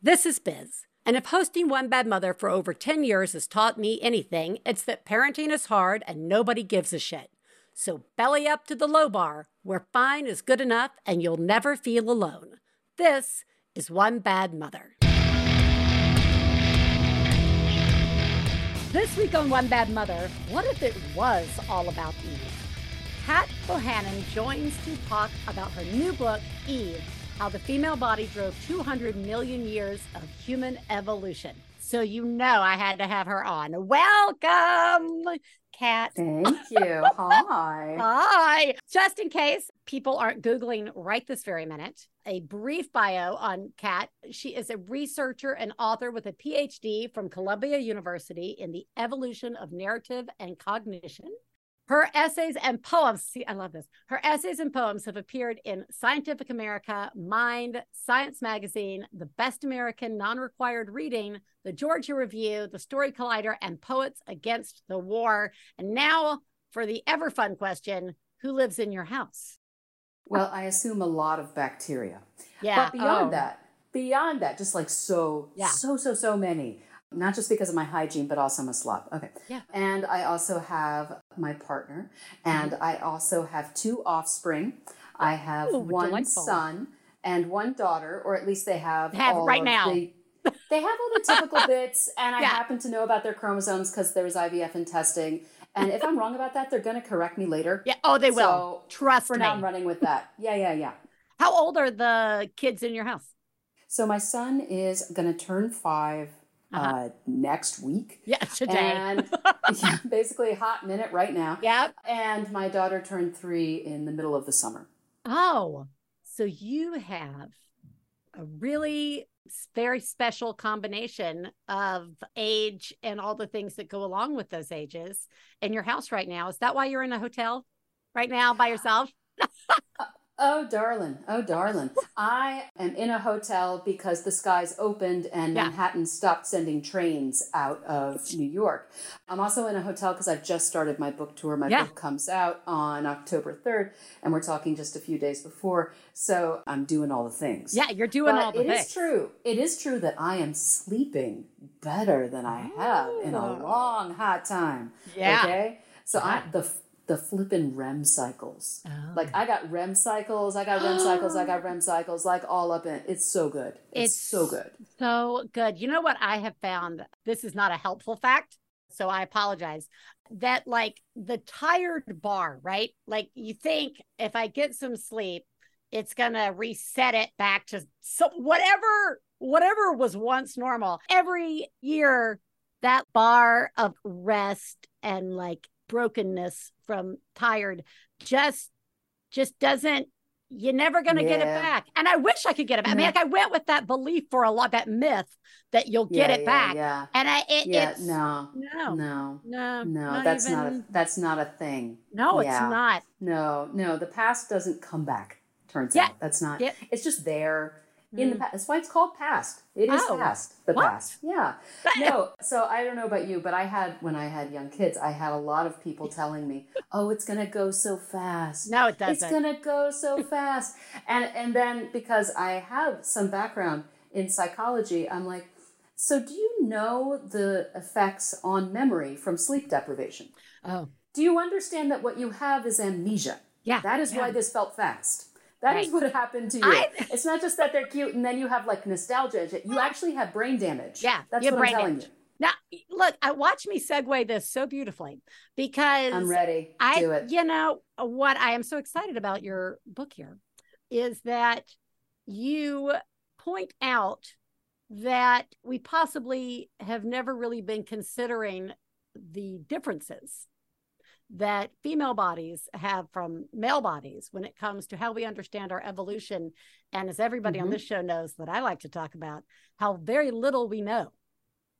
This is Biz. And if hosting One Bad Mother for over 10 years has taught me anything, it's that parenting is hard and nobody gives a shit. So belly up to the low bar, where fine is good enough and you'll never feel alone. This is One Bad Mother. This week on One Bad Mother, what if it was all about Eve? Cat Bohannon joins to talk about her new book, Eve How the Female Body Drove 200 Million Years of Human Evolution. So, you know, I had to have her on. Welcome, Cat. Thank you. Hi. Hi. Just in case people aren't Googling right this very minute, a brief bio on Cat. She is a researcher and author with a PhD from Columbia University in the evolution of narrative and cognition. Her essays and poems, see, I love this. Her essays and poems have appeared in Scientific American, Mind, Science Magazine, The Best American Non Required Reading, The Georgia Review, The Story Collider, and Poets Against the War. And now for the ever fun question Who lives in your house? Well, I assume a lot of bacteria. Yeah. But beyond oh. that, beyond that, just like so, Yeah. so, so, so many. Not just because of my hygiene, but also I'm a slob. Okay. Yeah. And I also have my partner, and Mm-hmm. I also have two offspring. I have Ooh, one delightful. son and one daughter, or at least they have Have all right now. the- they have all the typical bits, and I Yeah. happen to know about their chromosomes because there was IVF and testing. And if I'm wrong about that, they're going to correct me later. Yeah. Oh, they will. So, Trust For me. now, I'm running with that. Yeah, yeah, yeah. How old are the kids in your house? So my son is going to turn 5 uh Uh-huh. next week. Yeah, today. And yeah, basically hot minute right now. yep. And my daughter turned three in the middle of the summer. Oh, so you have a really very special combination of age and all the things that go along with those ages in your house right now. Is that why you're in a hotel right now by yourself? Oh, darling. Oh, darling. I am in a hotel because the skies opened and Yeah. Manhattan stopped sending trains out of New York. I'm also in a hotel because I've just started my book tour. My Yeah. book comes out on October 3rd, and we're talking just a few days before. So I'm doing all the things. Yeah, you're doing but all the it is things. true. It is true that I am sleeping better than I have in a Oh. long, hot time. Yeah. Okay. So I the the flippin' REM cycles. Oh. Like I got REM cycles, I got REM cycles, I got REM cycles, like all up in it. It's so good. It's, It's so good. So good. You know what I have found? This is not a helpful fact. So I apologize. That like the tired bar, right? Like you think if I get some sleep, it's going to reset it back to so whatever whatever was once normal. Every year that bar of rest and like brokenness from tired just just doesn't you're never going to get it back. And I wish I could get it back. I mean, like I went with that belief for a lot, that myth that you'll get yeah, it yeah, back. Yeah. And I, it, Yeah. it's No. no, no, No. No. that's not a that's not a thing. no, it's not. No, no, the past doesn't come back. Turns Yeah. out that's not. Yeah. It's just there in the Mm. past. That's why it's called past. It is Oh. past. The What? past. Yeah. No. So I don't know about you, but I had when I had young kids, I had a lot of people telling me, "Oh, it's gonna go so fast." No, it It's doesn't. It's gonna go so fast. And and then because I have some background in psychology, I'm like, so do you know the effects on memory from sleep deprivation? oh, Do you understand that what you have is amnesia? yeah. That is yeah. why this felt fast. That is Right. what happened to you. I- it's not just that they're cute and then you have like nostalgia. You actually have brain damage. Yeah, That's what I'm telling damage. you. Now, look, I watch me segue this so beautifully because I'm ready. I, Do it. you know, what I am so excited about your book here is that you point out that we possibly have never really been considering the differences that female bodies have from male bodies when it comes to how we understand our evolution. And as everybody on Mhm. this show knows, that I like to talk about how very little we know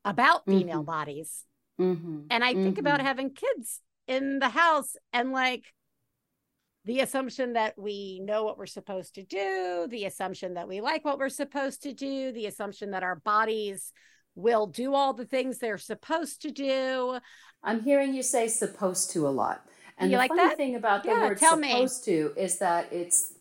about female Mhm. bodies. Mm-hmm. And I think about Mhm. having kids in the house and like the assumption that we know what we're supposed to do, the assumption that we like what we're supposed to do, the assumption that our bodies will do all the things they're supposed to do. I'm hearing you say supposed to a lot. And You the like funny that? thing about the Yeah, word tell me. supposed to is that it's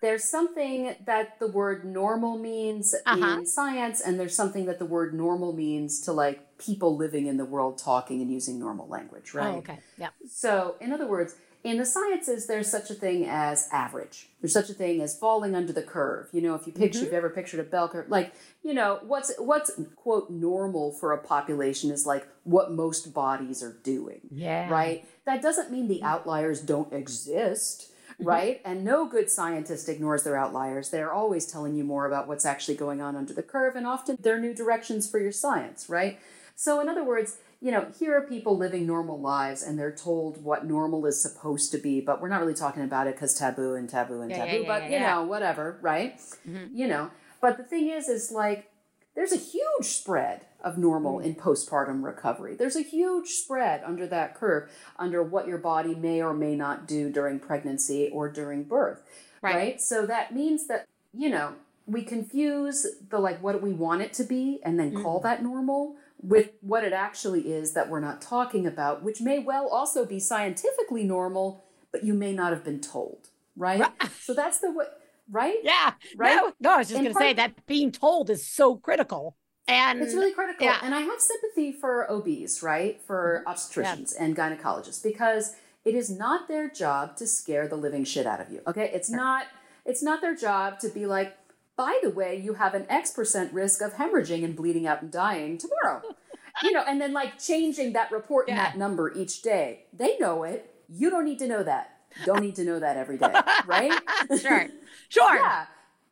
there's something that the word normal means Uh-huh. in science, and there's something that the word normal means to like people living in the world talking and using normal language, right? Oh, okay. Yeah. So, in other words, in the sciences, there's such a thing as average. There's such a thing as falling under the curve. You know, if you picture, Mm-hmm. if you've ever pictured a bell curve, like you know, what's what's quote normal for a population is like what most bodies are doing Yeah. right? That doesn't mean the outliers don't exist, right? And no good scientist ignores their outliers. They're always telling you more about what's actually going on under the curve, and often they're new directions for your science, right? So, in other words, you know, here are people living normal lives and they're told what normal is supposed to be, but we're not really talking about it because taboo and taboo and Yeah, taboo, yeah, but yeah, you yeah. know, whatever, right? Mhm. You know, but the thing is, is like, there's a huge spread of normal in postpartum recovery. There's a huge spread under that curve, under what your body may or may not do during pregnancy or during birth. Right. Right. So that means that, you know, we confuse the like what we want it to be and then Mm. call that normal with what it actually is that we're not talking about, which may well also be scientifically normal, but you may not have been told. Right. Right. So that's the way, right? Yeah. Right? No, no, I was just going to say that being told is so critical. And It's really critical. yeah. And I have sympathy for OBs, right? For mm-hmm. obstetricians and gynecologists because it is not their job to scare the living shit out of you. Okay? It's not it's not their job to be like, by the way, you have an X percent risk of hemorrhaging and bleeding out and dying tomorrow. you know, and then like changing that report and that number each day. They know it. You don't need to know that. Don't need to know that every day, right? sure. Sure. Yeah.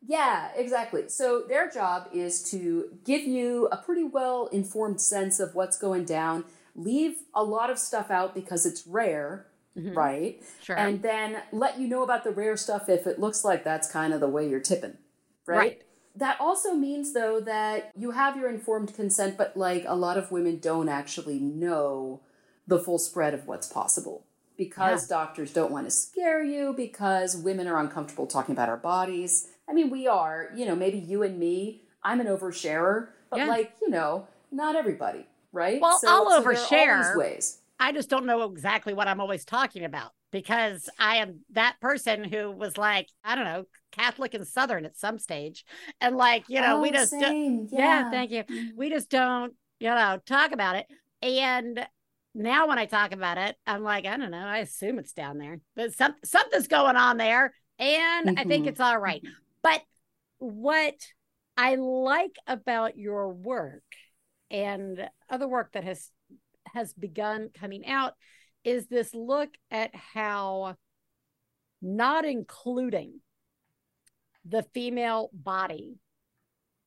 Yeah, exactly. So their job is to give you a pretty well informed sense of what's going down, leave a lot of stuff out because it's rare, Mhm. right? Sure. And then let you know about the rare stuff if it looks like that's kind of the way you're tipping, right? Right. That also means though that you have your informed consent, but like a lot of women don't actually know the full spread of what's possible because doctors don't want to scare you because women are uncomfortable talking about our bodies. I mean, we are, you know, maybe you and me, I'm an oversharer, but Yeah. like, you know, not everybody, right? Well, I'll there are all overshare. these ways. I just don't know exactly what I'm always talking about because I am that person who was like, I don't know, Catholic and Southern at some stage. And like, you know, we Oh, just, do- same. yeah, thank you. Mhm. We just don't, you know, talk about it. And now when I talk about it, I'm like, I don't know, I assume it's down there, but some, something's going on there. And I think Mhm. it's all right. But what I like about your work and other work that has has begun coming out is this look at how not including the female body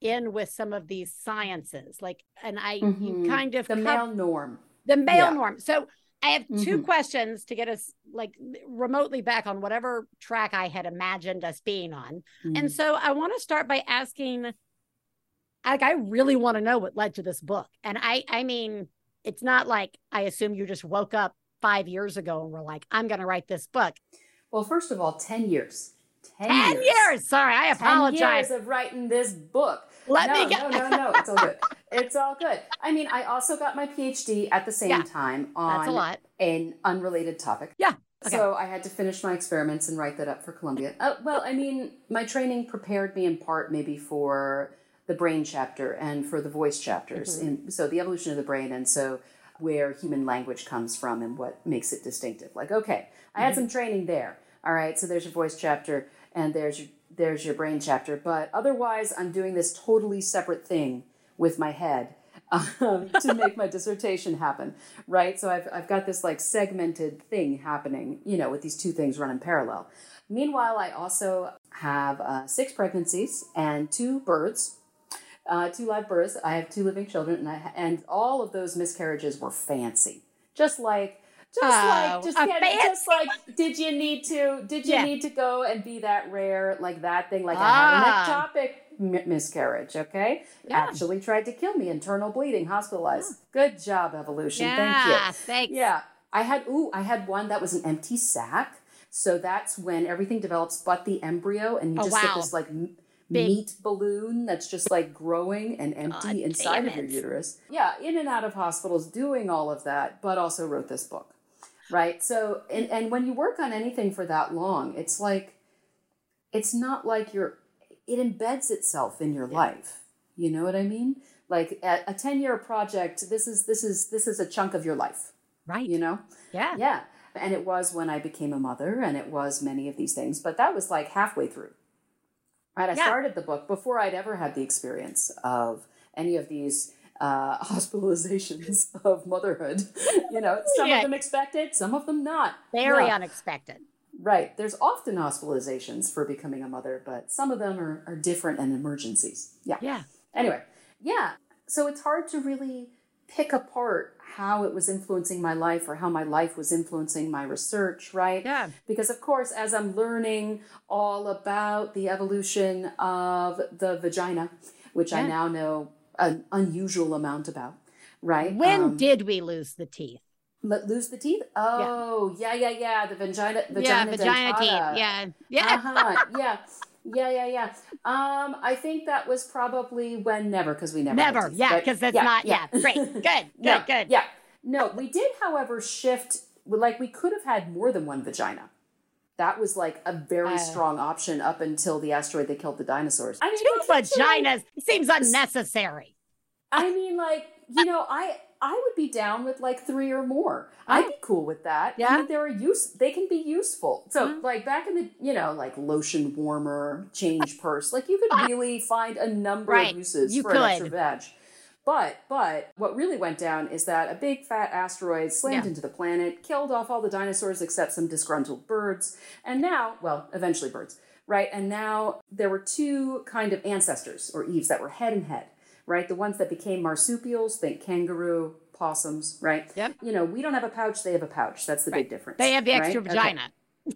in with some of these sciences like and i Mhm. kind of the male norm. the male Yeah. norm. So I have 2 Mhm. questions to get us like remotely back on whatever track I had imagined us being on. Mm. And so I want to start by asking like I really want to know what led to this book. And I I mean, it's not like I assume you just woke up 5 years ago and were like I'm going to write this book. Well, first of all, 10 years. 10, 10 years. Sorry, I apologize. 10 apologize. years of writing this book. Let no, me get no, no, no. It's all good. It's all good. I mean, I also got my PhD at the same Yeah. time on That's a lot. an unrelated topic. Yeah. Okay. So I had to finish my experiments and write that up for Columbia. Uh, well, I mean, my training prepared me in part maybe for the brain chapter and for the voice chapters. Mm-hmm. In, so the evolution of the brain and so where human language comes from and what makes it distinctive. Like, okay, I had Mm-hmm. some training there. All right, so there's your voice chapter and there's your there's your brain chapter. But otherwise, I'm doing this totally separate thing with my head um, to make my dissertation happen, right? So I've, I've got this like segmented thing happening, you know, with these two things running parallel. Meanwhile, I also have uh, six pregnancies and two births, uh, two live births. I have two living children, and I and all of those miscarriages were fancy, just like. Just Oh, like, just, just like, did you need to? Did you Yeah. need to go and be that rare, like that thing? Like I Ah. had an ectopic mi- miscarriage. Okay, Yeah. actually tried to kill me, internal bleeding, hospitalized. Good job, evolution. Thank you. Yeah, thanks. Yeah, I had ooh, I had one that was an empty sac. So that's when everything develops, but the embryo, and you Oh, just get this like m- Big- meat balloon that's just like growing and empty God inside of your uterus. Yeah, in and out of hospitals, doing all of that, but also wrote this book, right? So, and and when you work on anything for that long, it's like it's not like you're it embeds itself in your life you know what i mean like a, a 10 year project this is this is this is a chunk of your life Right. you know Yeah. yeah and it was when i became a mother and it was many of these things but that was like halfway through i Yeah. started the book before i'd ever had the experience of any of these uh, hospitalizations of motherhood you know some Yeah. of them expected some of them not Very Yeah. unexpected. Right. There's often hospitalizations for becoming a mother, but some of them are, are different and emergencies. Yeah. Yeah. Anyway, yeah. So it's hard to really pick apart how it was influencing my life or how my life was influencing my research, right? Yeah. Because, of course, as I'm learning all about the evolution of the vagina, which I now know an unusual amount about, right? When Um, did we lose the teeth? Let lose the teeth? Oh, yeah, yeah, yeah. The vagina, yeah, vagina, vagina dentata. teeth. Yeah. Yeah. Uh-huh. Yeah. Yeah, yeah, yeah. Um, I think that was probably when never, because we never. Never. Yeah. Because that's not, yeah. Great. Good. Good. No, Good. Yeah. No, we did, however, shift. Like we could have had more than one vagina. That was like a very Uh. strong option up until the asteroid that killed the dinosaurs. I mean, Two like, it's like- vaginas seems unnecessary. I mean, like you know, I I would be down with like three or more. I'd be cool with that. Yeah. I mean, they're use. They can be useful. So, Mhm. like back in the you know, like lotion warmer, change purse. Like you could really find a number Right. of uses You for an extra veg. But but what really went down is that a big fat asteroid slammed Yeah. into the planet, killed off all the dinosaurs except some disgruntled birds, and now, well, eventually birds, right? And now there were two kind of ancestors or eves that were head and head, right? The ones that became marsupials, think kangaroo, possums, right? Yep. You know, we don't have a pouch; they have a pouch. That's the big difference. They have the right? extra Okay. vagina.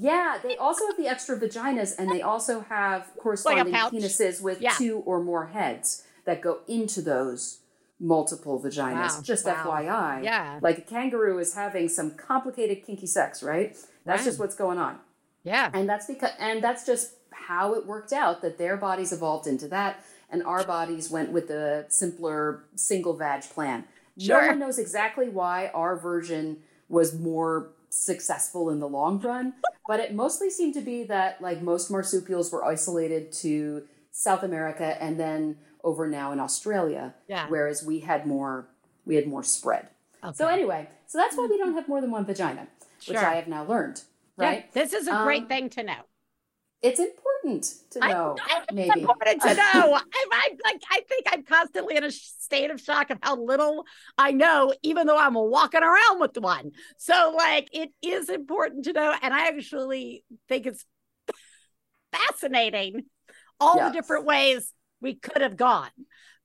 Yeah, they also have the extra vaginas, and they also have corresponding pouch. penises with Yeah. two or more heads that go into those multiple vaginas. Wow, Just wow. FYI. Yeah. Like a kangaroo is having some complicated kinky sex, right? That's Right. just what's going on. Yeah. And that's because and that's just how it worked out that their bodies evolved into that and our bodies went with the simpler single vag plan. Sure. No one knows exactly why our version was more successful in the long run, but it mostly seemed to be that like most marsupials were isolated to South America and then over now in Australia, Yeah. whereas we had more we had more spread. Okay. So anyway, so that's why we don't have more than one vagina, which I have now learned, Yeah, right? This is a great Um, thing to know. It's important to know. I, I maybe. wanted to know. I, I like. I think I'm constantly in a state of shock of how little I know, even though I'm walking around with one. So, like, it is important to know, and I actually think it's fascinating all Yeah. the different ways we could have gone.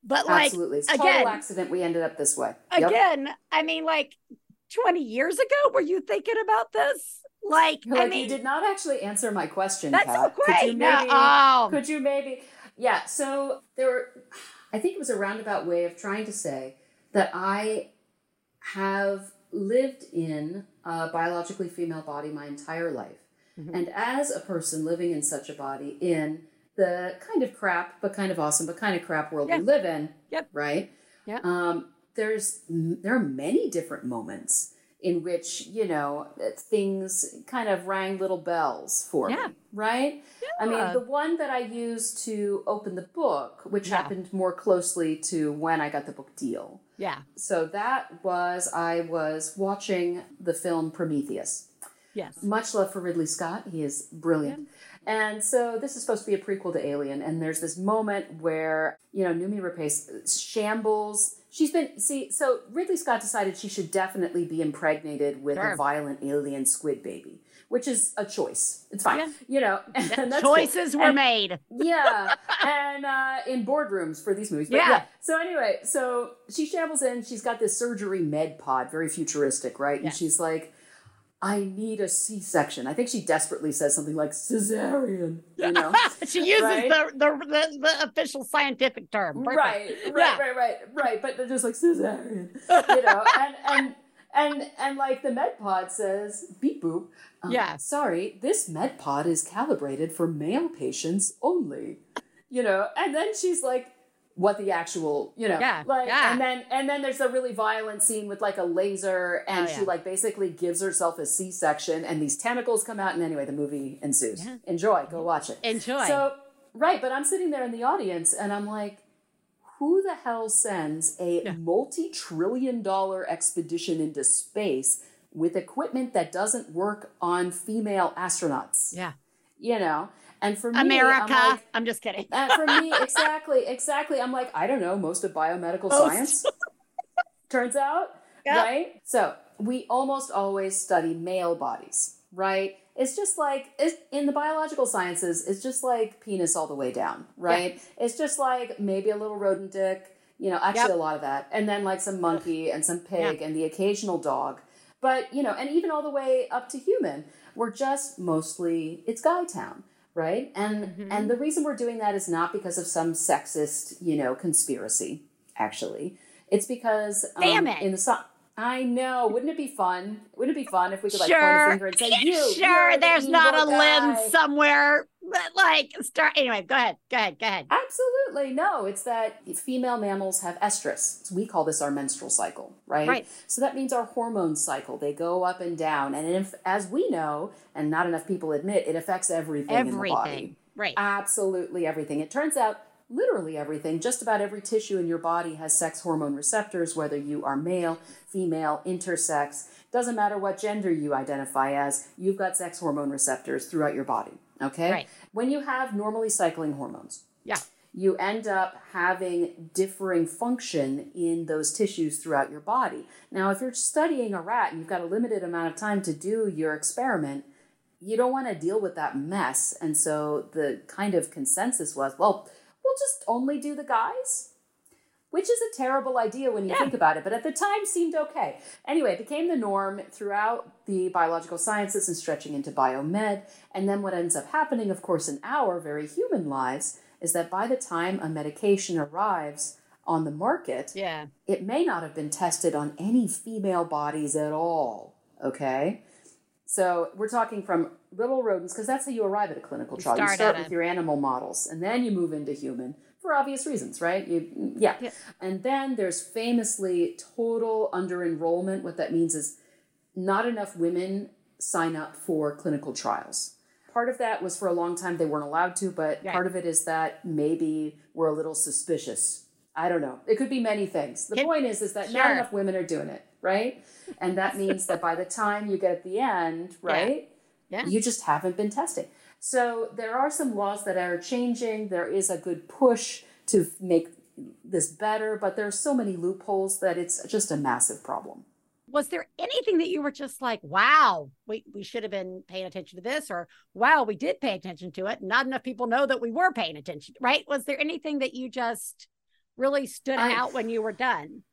But like Absolutely. It's total again- accident we ended up this way. Yep. again, I mean, like 20 years ago, were you thinking about this? Like, You're I mean, you did not actually answer my question, that's Cat. so Could you great. No, maybe, oh, could you maybe Yeah, so there were I think it was a roundabout way of trying to say that I have lived in a biologically female body my entire life. Mhm. And as a person living in such a body in the kind of crap, but kind of awesome, but kind of crap world Yeah. we live in, Yep. right? Yeah. Um, there's there are many different moments in which you know uh, things kind of rang little bells for Yeah. me, right? yeah. I mean, the one that I used to open the book, which Yeah. happened more closely to when I got the book deal. yeah, So that was I was watching the film Prometheus. yes. Much love for Ridley Scott. He is brilliant. And so this is supposed to be a prequel to Alien. And there's this moment where, you know, Noomi Rapace shambles. She's been, see, so Ridley Scott decided she should definitely be impregnated with Sure. a violent alien squid baby, which is a choice. It's fine. Yeah. You know, and that's cool. Choices were And- made. yeah, and uh, in boardrooms for these movies. But Yeah. yeah. So anyway, so she shambles in. She's got this surgery med pod, very futuristic, right? And she's like, "I need a C-section." I think she desperately says something like cesarean. You know, she uses Right? the, the, the the official scientific term. Perfect. right, right, Yeah. right, right, right. But they're just like cesarean, you know, and and. And and like the med pod says, beep boop. um, Yeah. Sorry, this med pod is calibrated for male patients only. You know, and then she's like, what the actual, you know, Yeah, like, yeah. and then and then there's a really violent scene with like a laser, and Oh, she yeah. like basically gives herself a C-section, and these tentacles come out, and anyway, the movie ensues. Yeah. Enjoy, go watch it. Enjoy. So right, but I'm sitting there in the audience, and I'm like, who the hell sends a Yeah. multi-trillion dollar expedition into space with equipment that doesn't work on female astronauts? yeah. You know, and for me, America. I'm like, I'm just kidding. for me, exactly, exactly. I'm like, I don't know, most of biomedical Most. science. Turns out, Yep. right? So we almost always study male bodies, right? It's just like it's, in the biological sciences, it's just like penis all the way down, right? It's just like maybe a little rodent dick, you know, actually Yep. a lot of that, and then like some monkey and some pig and the occasional dog. But you know, and even all the way up to human, we're just mostly it's guy town, right? And Mhm. and the reason we're doing that is not because of some sexist, you know, conspiracy. Actually, it's because um, Damn it. in the so- I know. Wouldn't it be fun? Wouldn't it be fun if we could like point Sure. a finger and say, "You, sure, you're the there's not a guy." lens somewhere, but like, start. Anyway, go ahead. Go ahead. Go ahead. Absolutely. No, it's that female mammals have estrus. We call this our menstrual cycle, right? Right. So that means our hormone cycle. They go up and down. And if, as we know, and not enough people admit, it affects everything, in the body. Everything. Right. Absolutely everything. It turns out literally everything, just about every tissue in your body has sex hormone receptors, whether you are male, female, intersex. Doesn't matter what gender you identify as, you've got sex hormone receptors throughout your body. Okay? Right. When you have normally cycling hormones, yeah. you end up having differing function in those tissues throughout your body. Now, if you're studying a rat and you've got a limited amount of time to do your experiment, you don't want to deal with that mess. And so the kind of consensus was, well, we'll just only do the guys. Which is a terrible idea when you Yeah. think about it, but at the time seemed okay. Anyway, it became the norm throughout the biological sciences and stretching into biomed. And then what ends up happening, of course, in our very human lives, is that by the time a medication arrives on the market, Yeah. it may not have been tested on any female bodies at all. Okay? So we're talking from little rodents, because that's how you arrive at a clinical trial. start you start with a- your animal models, and then you move into human for obvious reasons, right? You, yeah. Yeah. And then there's famously total under enrollment. What that means is not enough women sign up for clinical trials. Part of that was for a long time they weren't allowed to, but Right. part of it is that maybe we're a little suspicious. I don't know. It could be many things. The point is, is that not enough women are doing it, right? And that means that by the time you get at the end, right, Yeah. you just haven't been testing. So there are some laws that are changing. There is a good push to make this better, but there are so many loopholes that it's just a massive problem. Was there anything that you were just like, wow, we, we should have been paying attention to this, or wow, we did pay attention to it. Not enough people know that we were paying attention, right? Was there anything that you just really stood I- out when you were done?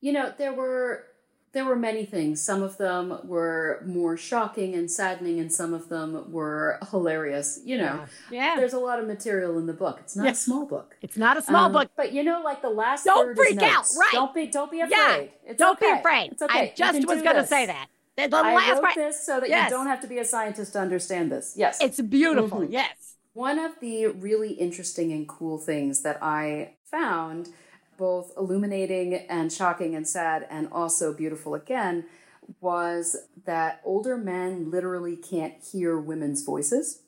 You know, there were there were many things. Some of them were more shocking and saddening, and some of them were hilarious. You know, Yeah. there's a lot of material in the book. It's not Yeah. a small book. It's not a small Um, book. but you know, like the last Don't freak out, right. Don't be don't be afraid. Yeah. It's Don't be afraid. It's okay. I just was going to say that. The, I wrote part, this so that Yes. you don't have to be a scientist to understand this. Yes. it's beautiful. Mhm. Yes. One of the really interesting and cool things that I found, both illuminating and shocking and sad, and also beautiful again, was that older men literally can't hear women's voices.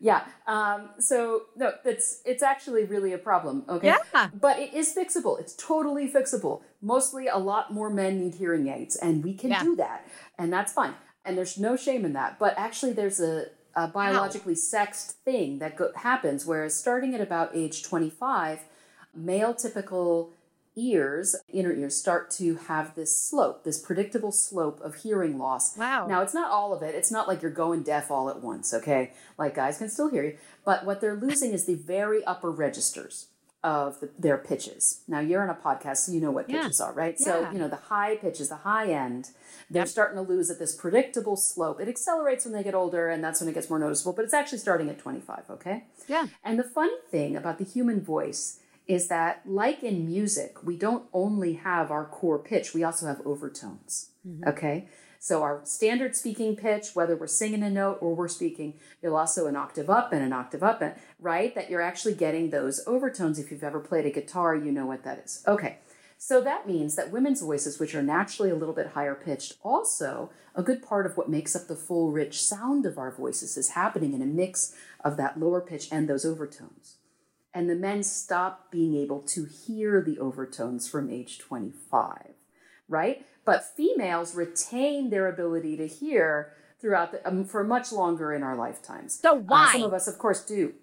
Yeah. Um, so no, it's it's actually really a problem. Okay. Yeah. But it is fixable. It's totally fixable. Mostly a lot more men need hearing aids, and we can Yeah. do that. And that's fine. And there's no shame in that. But actually, there's a, a biologically sexed thing that go- happens, whereas starting at about age 25, male typical ears, inner ears, start to have this slope, this predictable slope of hearing loss. Wow. Now, it's not all of it. It's not like you're going deaf all at once, okay? Like guys can still hear you. But what they're losing is the very upper registers of the, their pitches. Now, you're on a podcast, so you know what Yeah. pitches are, right? Yeah. So, you know, the high pitches, the high end, they're Yep. starting to lose at this predictable slope. It accelerates when they get older, and that's when it gets more noticeable, but it's actually starting at 25, okay? Yeah. And the funny thing about the human voice is that, like in music, we don't only have our core pitch, we also have overtones. Mm-hmm. Okay? So our standard speaking pitch, whether we're singing a note or we're speaking, you'll also an octave up and an octave up, and right? That you're actually getting those overtones. If you've ever played a guitar, you know what that is. Okay. So that means that women's voices, which are naturally a little bit higher pitched, also a good part of what makes up the full, rich sound of our voices is happening in a mix of that lower pitch and those overtones. And the men stop being able to hear the overtones from age 25, right? But females retain their ability to hear throughout the, um, for much longer in our lifetimes. So why? Uh, some of us, of course, do.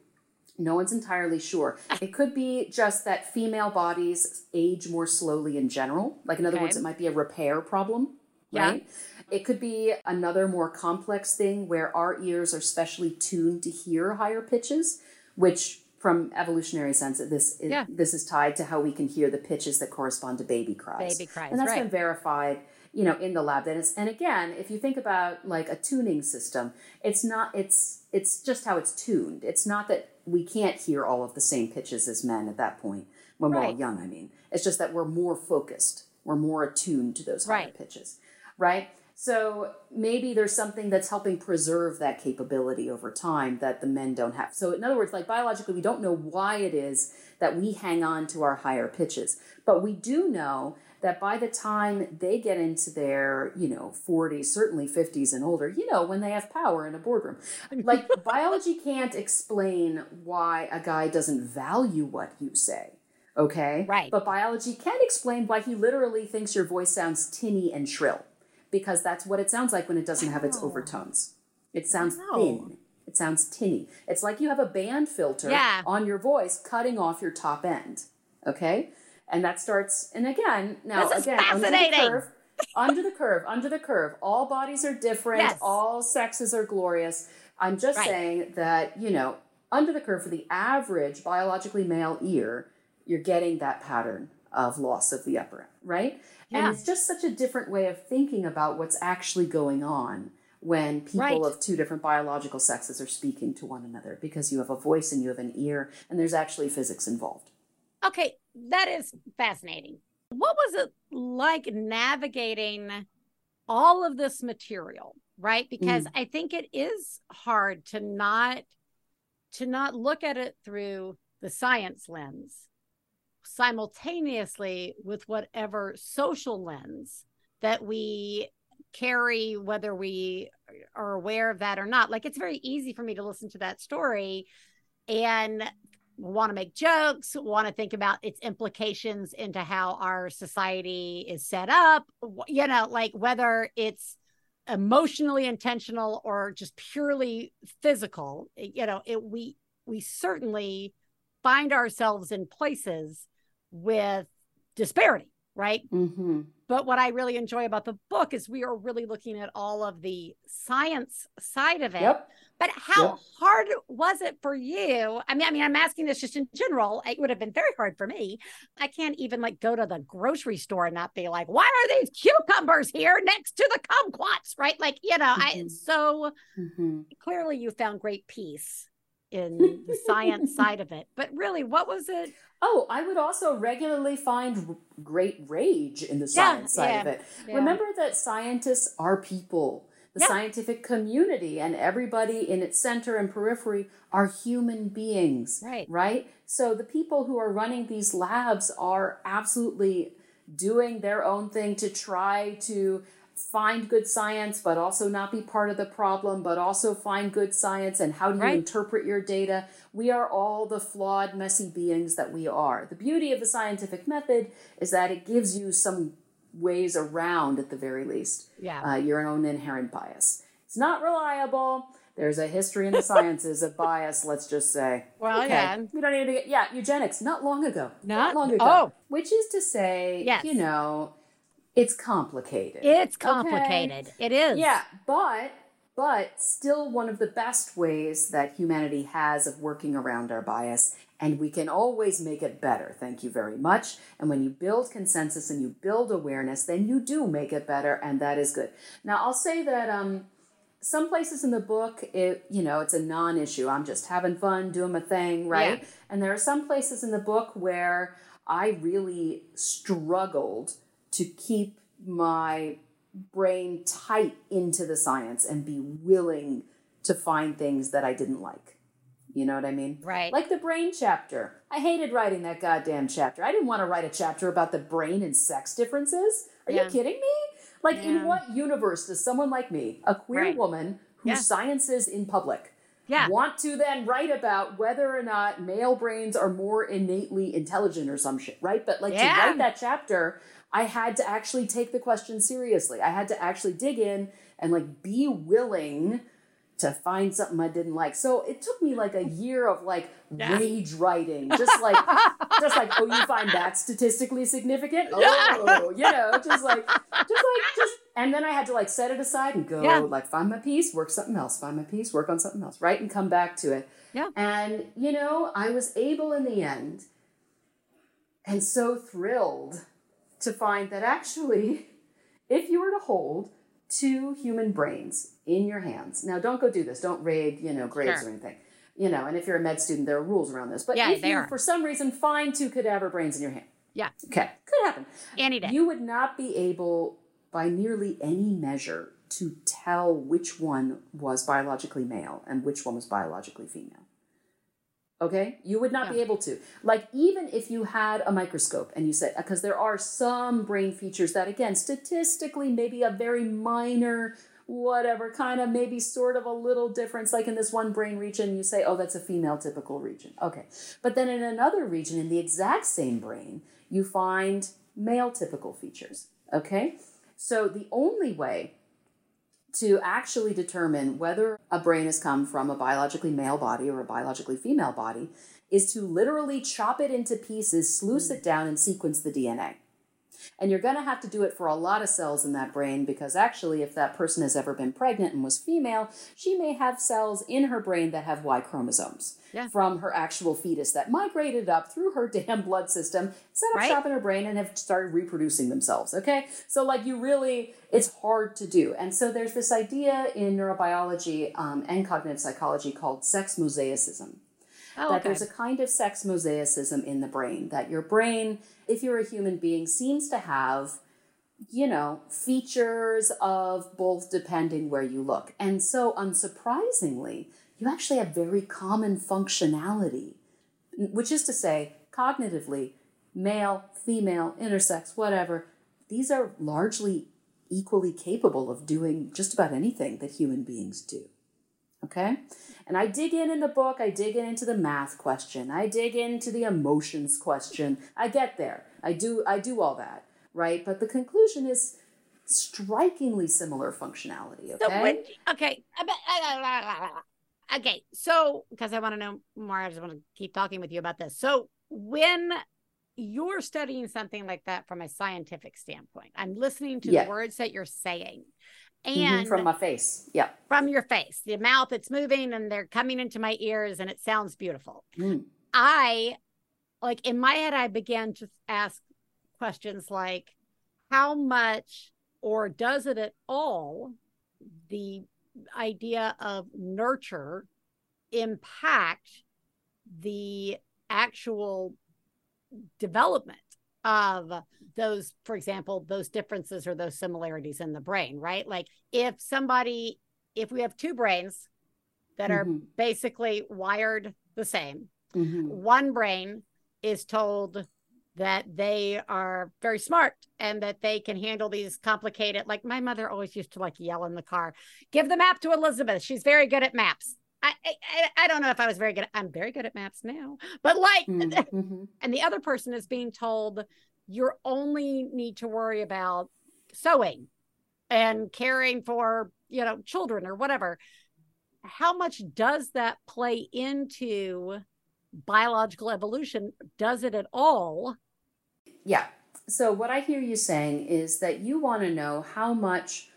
No one's entirely sure. It could be just that female bodies age more slowly in general. Like, in other Okay. words, it might be a repair problem, Yeah. right? It could be another more complex thing where our ears are specially tuned to hear higher pitches, which from evolutionary sense this is, Yeah. this is tied to how we can hear the pitches that correspond to baby cries. Baby cries, And that's right. been verified, you know, in the lab. And it's and again, if you think about like a tuning system, it's not it's it's just how it's tuned. It's not that we can't hear all of the same pitches as men at that point when we're all young, I mean. It's just that we're more focused. We're more attuned to those higher Right. pitches. Right? So maybe there's something that's helping preserve that capability over time that the men don't have. So in other words, like biologically, we don't know why it is that we hang on to our higher pitches, but we do know that by the time they get into their, you know, 40s, certainly 50s and older, you know, when they have power in a boardroom, like biology can't explain why a guy doesn't value what you say. Okay? Right. But biology can explain why he literally thinks your voice sounds tinny and shrill because that's what it sounds like when it doesn't have its overtones. It sounds thin. It sounds tinny. It's like you have a band filter Yeah. on your voice cutting off your top end. Okay? And that starts and again, now again under the curve, under the curve, under the curve. All bodies are different, Yes. all sexes are glorious. I'm just Right. saying that, you know, under the curve for the average biologically male ear, you're getting that pattern of loss of the upper end, right? Yeah. And it's just such a different way of thinking about what's actually going on when people Right. of two different biological sexes are speaking to one another because you have a voice and you have an ear and there's actually physics involved. Okay, that is fascinating. What was it like navigating all of this material, right? Because mm. I think it is hard to not to not look at it through the science lens simultaneously with whatever social lens that we carry whether we are aware of that or not like it's very easy for me to listen to that story and want to make jokes, want to think about its implications into how our society is set up, you know, like whether it's emotionally intentional or just purely physical. You know, it we we certainly find ourselves in places with disparity, right? Mm-hmm. But what I really enjoy about the book is we are really looking at all of the science side of it. Yep. But how Yep. hard was it for you? I mean, I mean, I'm asking this just in general. It would have been very hard for me. I can't even like go to the grocery store and not be like, why are these cucumbers here next to the kumquats? Right? Like, you know, I Mhm. so Mm-hmm. clearly you found great peace in the science side of it. But really, what was it? Oh, I would also regularly find great rage in the Yeah, science side of it. yeah. Remember that scientists are people. The Yeah. scientific community and everybody in its center and periphery are human beings. Right. Right? So the people who are running these labs are absolutely doing their own thing to try to find good science, but also not be part of the problem, but also find good science and how do you Right. interpret your data. We are all the flawed, messy beings that we are. The beauty of the scientific method is that it gives you some ways around, at the very least, Yeah. uh, your own inherent bias. It's not reliable. There's a history in the sciences of bias, let's just say. Well, Okay. yeah. We don't need to get, yeah, eugenics, not long ago. Not- long ago. oh. Which is to say, Yes. you know, it's complicated. It's Okay. complicated. It is. Yeah, but but still one of the best ways that humanity has of working around our bias and we can always make it better. Thank you very much. And when you build consensus and you build awareness, then you do make it better and that is good. Now, I'll say that um some places in the book it you know it's a non-issue i'm just having fun doing my thing right Yeah. and there are some places in the book where i really struggled to keep my brain tight into the science and be willing to find things that I didn't like. You know what I mean? Right. Like the brain chapter. I hated writing that goddamn chapter. I didn't want to write a chapter about the brain and sex differences. Are Yeah. you kidding me? Like, Yeah. in what universe does someone like me, a queer Right. woman who Yeah. sciences in public, Yeah. want to then write about whether or not male brains are more innately intelligent or some shit, right? But like Yeah. to write that chapter, I had to actually take the question seriously. I had to actually dig in and like be willing to find something I didn't like. So it took me like a year of like Yeah. rage writing, just like just like oh you find that statistically significant? Oh, you know, just like just like just and then I had to like set it aside and go Yeah. like find my peace, work something else, find my peace, work on something else, right? And come back to it. Yeah. And you know, I was able in the end and so thrilled to find that actually if you were to hold two human brains in your hands. Now don't go do this. Don't raid, you know, grades Sure. or anything. You know, and if you're a med student, there are rules around this. But Yeah, if you, are. for some reason, find two cadaver brains in your hand, Yeah. okay, could happen. Any day. You would not be able, by nearly any measure, to tell which one was biologically male and which one was biologically female. Okay? You would not be able to. Like, even if you had a microscope and you said, uh, because there are some brain features that, again, statistically, maybe a very minor, whatever, kind of maybe sort of a little difference, like in this one brain region, you say, oh, that's a female typical region. Okay. But then in another region, in the exact same brain, you find male typical features. Okay? So the only way to actually determine whether a brain has come from a biologically male body or a biologically female body is to literally chop it into pieces, sluice it down, and sequence the DNA. And you're going to have to do it for a lot of cells in that brain because actually, if that person has ever been pregnant and was female, she may have cells in her brain that have Y chromosomes Yeah. from her actual fetus that migrated up through her damn blood system, set up Right. shop in her brain, and have started reproducing themselves. Okay? So, like, you really, it's hard to do. And so, there's this idea in neurobiology um, and cognitive psychology called sex mosaicism Oh, that okay. there's a kind of sex mosaicism in the brain that your brain if you're a human being seems to have you know features of both depending where you look and so unsurprisingly you actually have very common functionality which is to say cognitively male female intersex whatever these are largely equally capable of doing just about anything that human beings do Okay? And I dig in in the book, I dig in into the math question, I dig into the emotions question. I get there. I do I do all that, right? But the conclusion is strikingly similar functionality, okay? So when, okay, okay. So because I want to know more, I just want to keep talking with you about this. So when you're studying something like that from a scientific standpoint, I'm listening to Yeah. the words that you're saying, Mhm, and from my face. Yeah. from your face, the mouth it's moving, and they're coming into my ears, and it sounds beautiful. Mm. I like in my head, I began to ask questions like, how much or does it at all the idea of nurture impact the actual development of those, for example, those differences or those similarities in the brain, right? Like if somebody, if we have two brains that are Mhm. basically wired the same, Mhm. one brain is told that they are very smart and that they can handle these complicated like my mother always used to like yell in the car give the map to elizabeth she's very good at maps i i, I don't know if i was very good at, i'm very good at maps now but like Mm, mhm. and the other person is being told you only need to worry about sewing and caring for you know children or whatever how much does that play into biological evolution does it at all Yeah. So what I hear you saying is that you want to know how much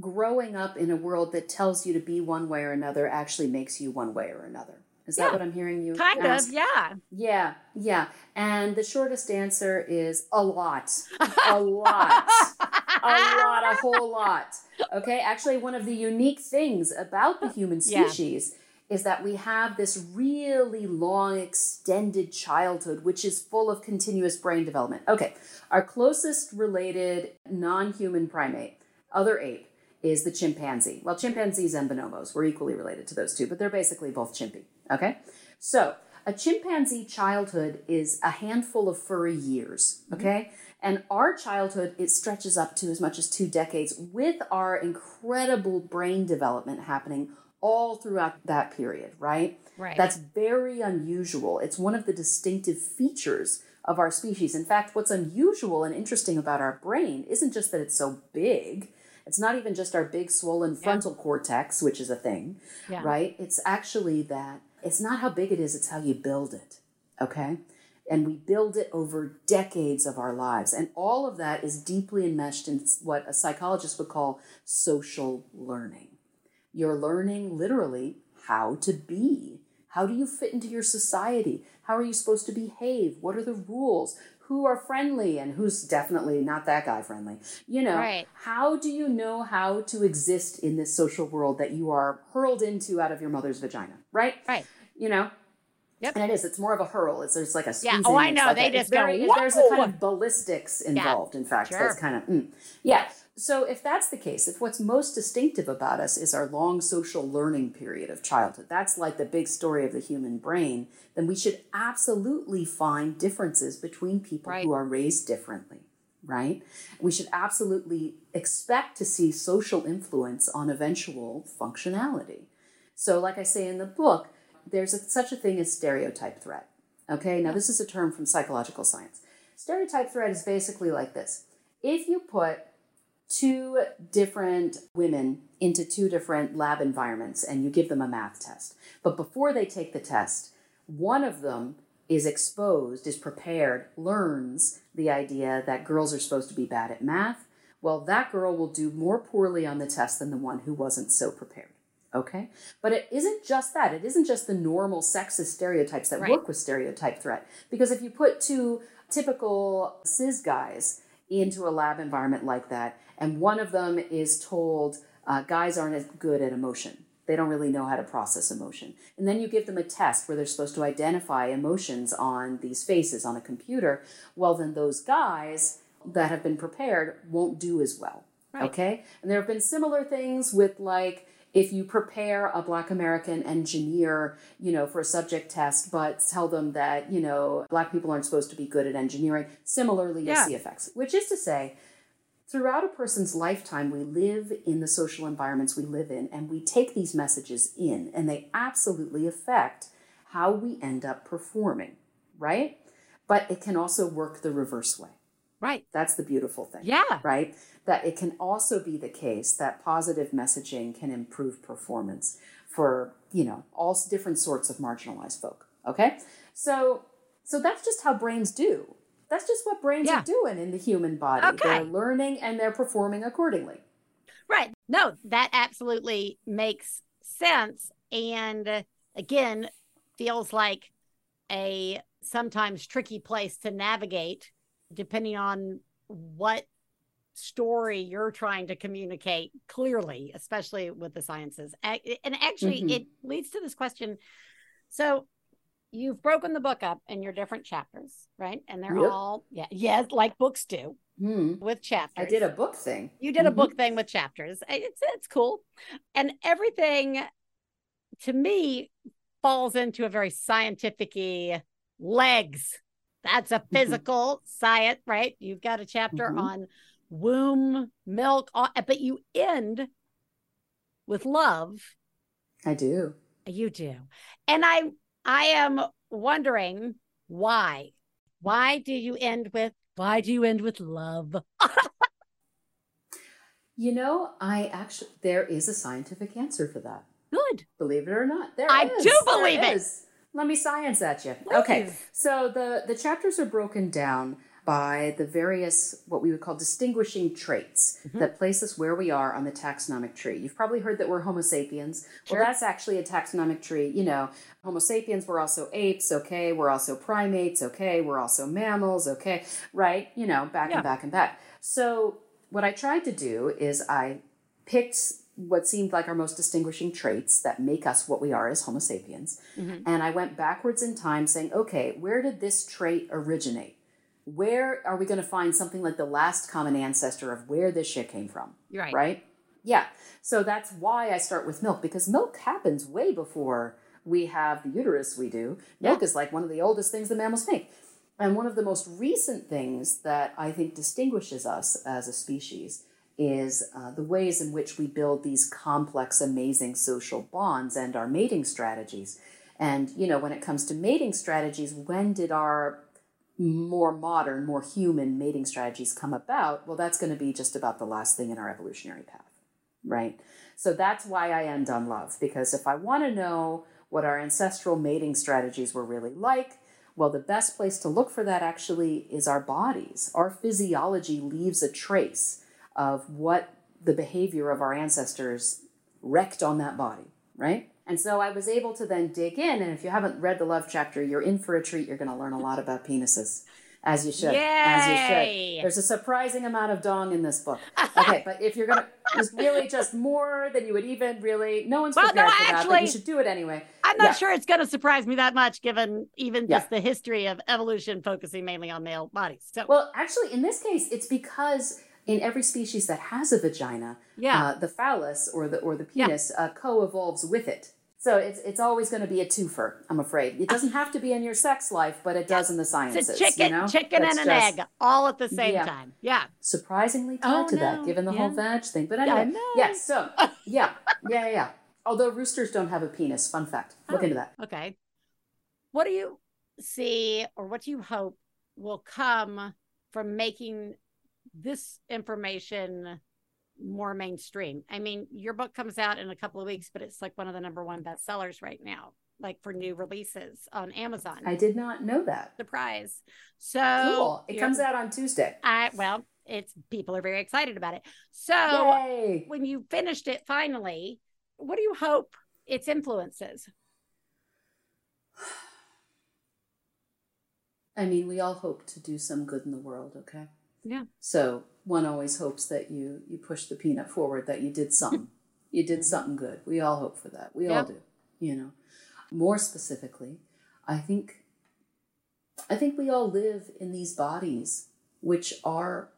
growing up in a world that tells you to be one way or another actually makes you one way or another. Is that what I'm hearing you kind ask? of yeah Yeah, yeah. And the shortest answer is a lot. A lot. a lot, a whole lot. Okay, actually, one of the unique things about the human Yeah. species is that we have this really long, extended childhood, which is full of continuous brain development. Okay, our closest related non human primate, other ape, is the chimpanzee. Well, chimpanzees and bonobos, we're equally related to those two, but they're basically both chimpy. Okay? So, a chimpanzee childhood is a handful of furry years. Okay? Mm-hmm. And our childhood, it stretches up to as much as two decades with our incredible brain development happening all throughout that period, right? Right. That's very unusual. It's one of the distinctive features of our species. In fact, what's unusual and interesting about our brain isn't just that it's so big, it's not even just our big swollen frontal yeah. cortex, which is a thing, yeah. right? It's actually that it's not how big it is, it's how you build it, okay? And we build it over decades of our lives. And all of that is deeply enmeshed in what a psychologist would call social learning. You're learning literally how to be. How do you fit into your society? How are you supposed to behave? What are the rules? Who are friendly and who's definitely not that guy friendly? You know, right. how do you know how to exist in this social world that you are hurled into out of your mother's vagina? Right? Right. You know, Yep. And it is. It's more of a hurl. It's there's like a yeah. Oh, I know. Like they a, just very, go. There's a kind of ballistics involved. Yeah. In fact, sure. that's kind of mm. yeah. So, if that's the case, if what's most distinctive about us is our long social learning period of childhood, that's like the big story of the human brain, then we should absolutely find differences between people right. who are raised differently, right? We should absolutely expect to see social influence on eventual functionality. So, like I say in the book, there's a, such a thing as stereotype threat. Okay, now this is a term from psychological science. Stereotype threat is basically like this if you put two different women into two different lab environments and you give them a math test. But before they take the test, one of them is exposed, is prepared, learns the idea that girls are supposed to be bad at math. Well, that girl will do more poorly on the test than the one who wasn't so prepared. Okay? But it isn't just that. It isn't just the normal sexist stereotypes that right. work with stereotype threat. Because if you put two typical cis guys into a lab environment like that, and one of them is told uh, guys aren't as good at emotion. They don't really know how to process emotion. And then you give them a test where they're supposed to identify emotions on these faces on a computer. Well, then those guys that have been prepared won't do as well. Right. Okay? And there have been similar things with like, if you prepare a black american engineer you know for a subject test but tell them that you know black people aren't supposed to be good at engineering similarly you yeah. see effects which is to say throughout a person's lifetime we live in the social environments we live in and we take these messages in and they absolutely affect how we end up performing right but it can also work the reverse way right that's the beautiful thing yeah right that it can also be the case that positive messaging can improve performance for you know all different sorts of marginalized folk okay so so that's just how brains do that's just what brains Yeah. are doing in the human body Okay. they're learning and they're performing accordingly Right. No, that absolutely makes sense. And again, feels like a sometimes tricky place to navigate depending on what story you're trying to communicate clearly, especially with the sciences. And actually, Mhm. it leads to this question. So, you've broken the book up in your different chapters, right? And they're Yep. all, yeah, yes, like books do Hmm. with chapters. i did a book thing You did a Mhm. book thing with chapters. It's it's cool. And everything to me falls into a very scientific legs. That's a physical science, right? You've got a chapter Mhm. on womb, milk, all, but you end with love. i do You do. And I I am wondering why. Why do you end with why do you end with love? you know i actually there is a scientific answer for that Good. Believe it or not, there I is. do There believe it. is. Let me science at you. Okay, Please. so the the chapters are broken down by the various what we would call distinguishing traits Mm-hmm. that place us where we are on the taxonomic tree. You've probably heard that we're Homo sapiens. Sure. Well, that's actually a taxonomic tree. You know, Homo sapiens. We're also apes. Okay, we're also primates. Okay, we're also mammals. Okay, right? You know, back Yeah. and back and back. So what I tried to do is I picked what seemed like our most distinguishing traits that make us what we are as Homo sapiens. Mm-hmm. And I went backwards in time saying, okay, where did this trait originate? Where are we going to find something like the last common ancestor of where this shit came from? Right. Right? Yeah. So that's why I start with milk because milk happens way before we have the uterus we do. Milk yeah. is like one of the oldest things that mammals make. And one of the most recent things that I think distinguishes us as a species is uh, the ways in which we build these complex, amazing social bonds and our mating strategies. And, you know, when it comes to mating strategies, when did our more modern, more human mating strategies come about? Well, that's going to be just about the last thing in our evolutionary path, right? So that's why I end on love, because if I want to know what our ancestral mating strategies were really like, well, the best place to look for that actually is our bodies. Our physiology leaves a trace of what the behavior of our ancestors wrecked on that body, right? And so I was able to then dig in. And if you haven't read the love chapter, you're in for a treat. You're going to learn a lot about penises. As you should. Yay! As you should. There's a surprising amount of dong in this book. Okay, but if you're gonna it's really just more than you would even really no one's well, prepared no, for actually, that, but you should do it anyway. I'm not yeah. sure it's gonna surprise me that much given even just yeah. the history of evolution focusing mainly on male bodies. So Well, actually in this case, it's because in every species that has a vagina, yeah. Uh, the phallus or the or the penis yeah. uh, co-evolves with it. So it's it's always going to be a twofer. I'm afraid it doesn't have to be in your sex life, but it does in the sciences. It's a chicken, you know? chicken That's and an just, egg, all at the same yeah. time. Yeah, surprisingly tied oh, to no. that, given the yeah. whole vag thing. But anyway, yeah. So yeah, yeah, yeah. Although roosters don't have a penis. Fun fact. Look oh, into that. Okay. What do you see, or what do you hope will come from making this information more mainstream. I mean, your book comes out in a couple of weeks, but it's like one of the number one bestsellers right now, like for new releases on Amazon. I did not know that. Surprise. So cool. It comes out on Tuesday. I well, it's people are very excited about it. So Yay. when you finished it finally, what do you hope its influences? I mean, we all hope to do some good in the world, okay? Yeah. So one always hopes that you you push the peanut forward, that you did something. you did something good. We all hope for that. We all do. You know. More specifically, I think I think we all live in these bodies which are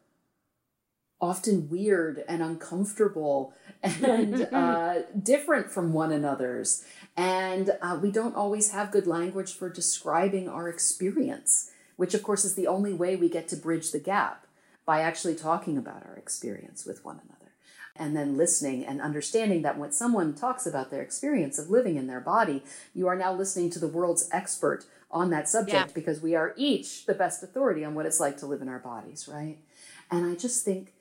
often weird and uncomfortable and uh, different from one another's. And uh, we don't always have good language for describing our experience, which, of course, is the only way we get to bridge the gap by actually talking about our experience with one another and then listening and understanding that when someone talks about their experience of living in their body, you are now listening to the world's expert on that subject yeah. because we are each the best authority on what it's like to live in our bodies, right? And I just think,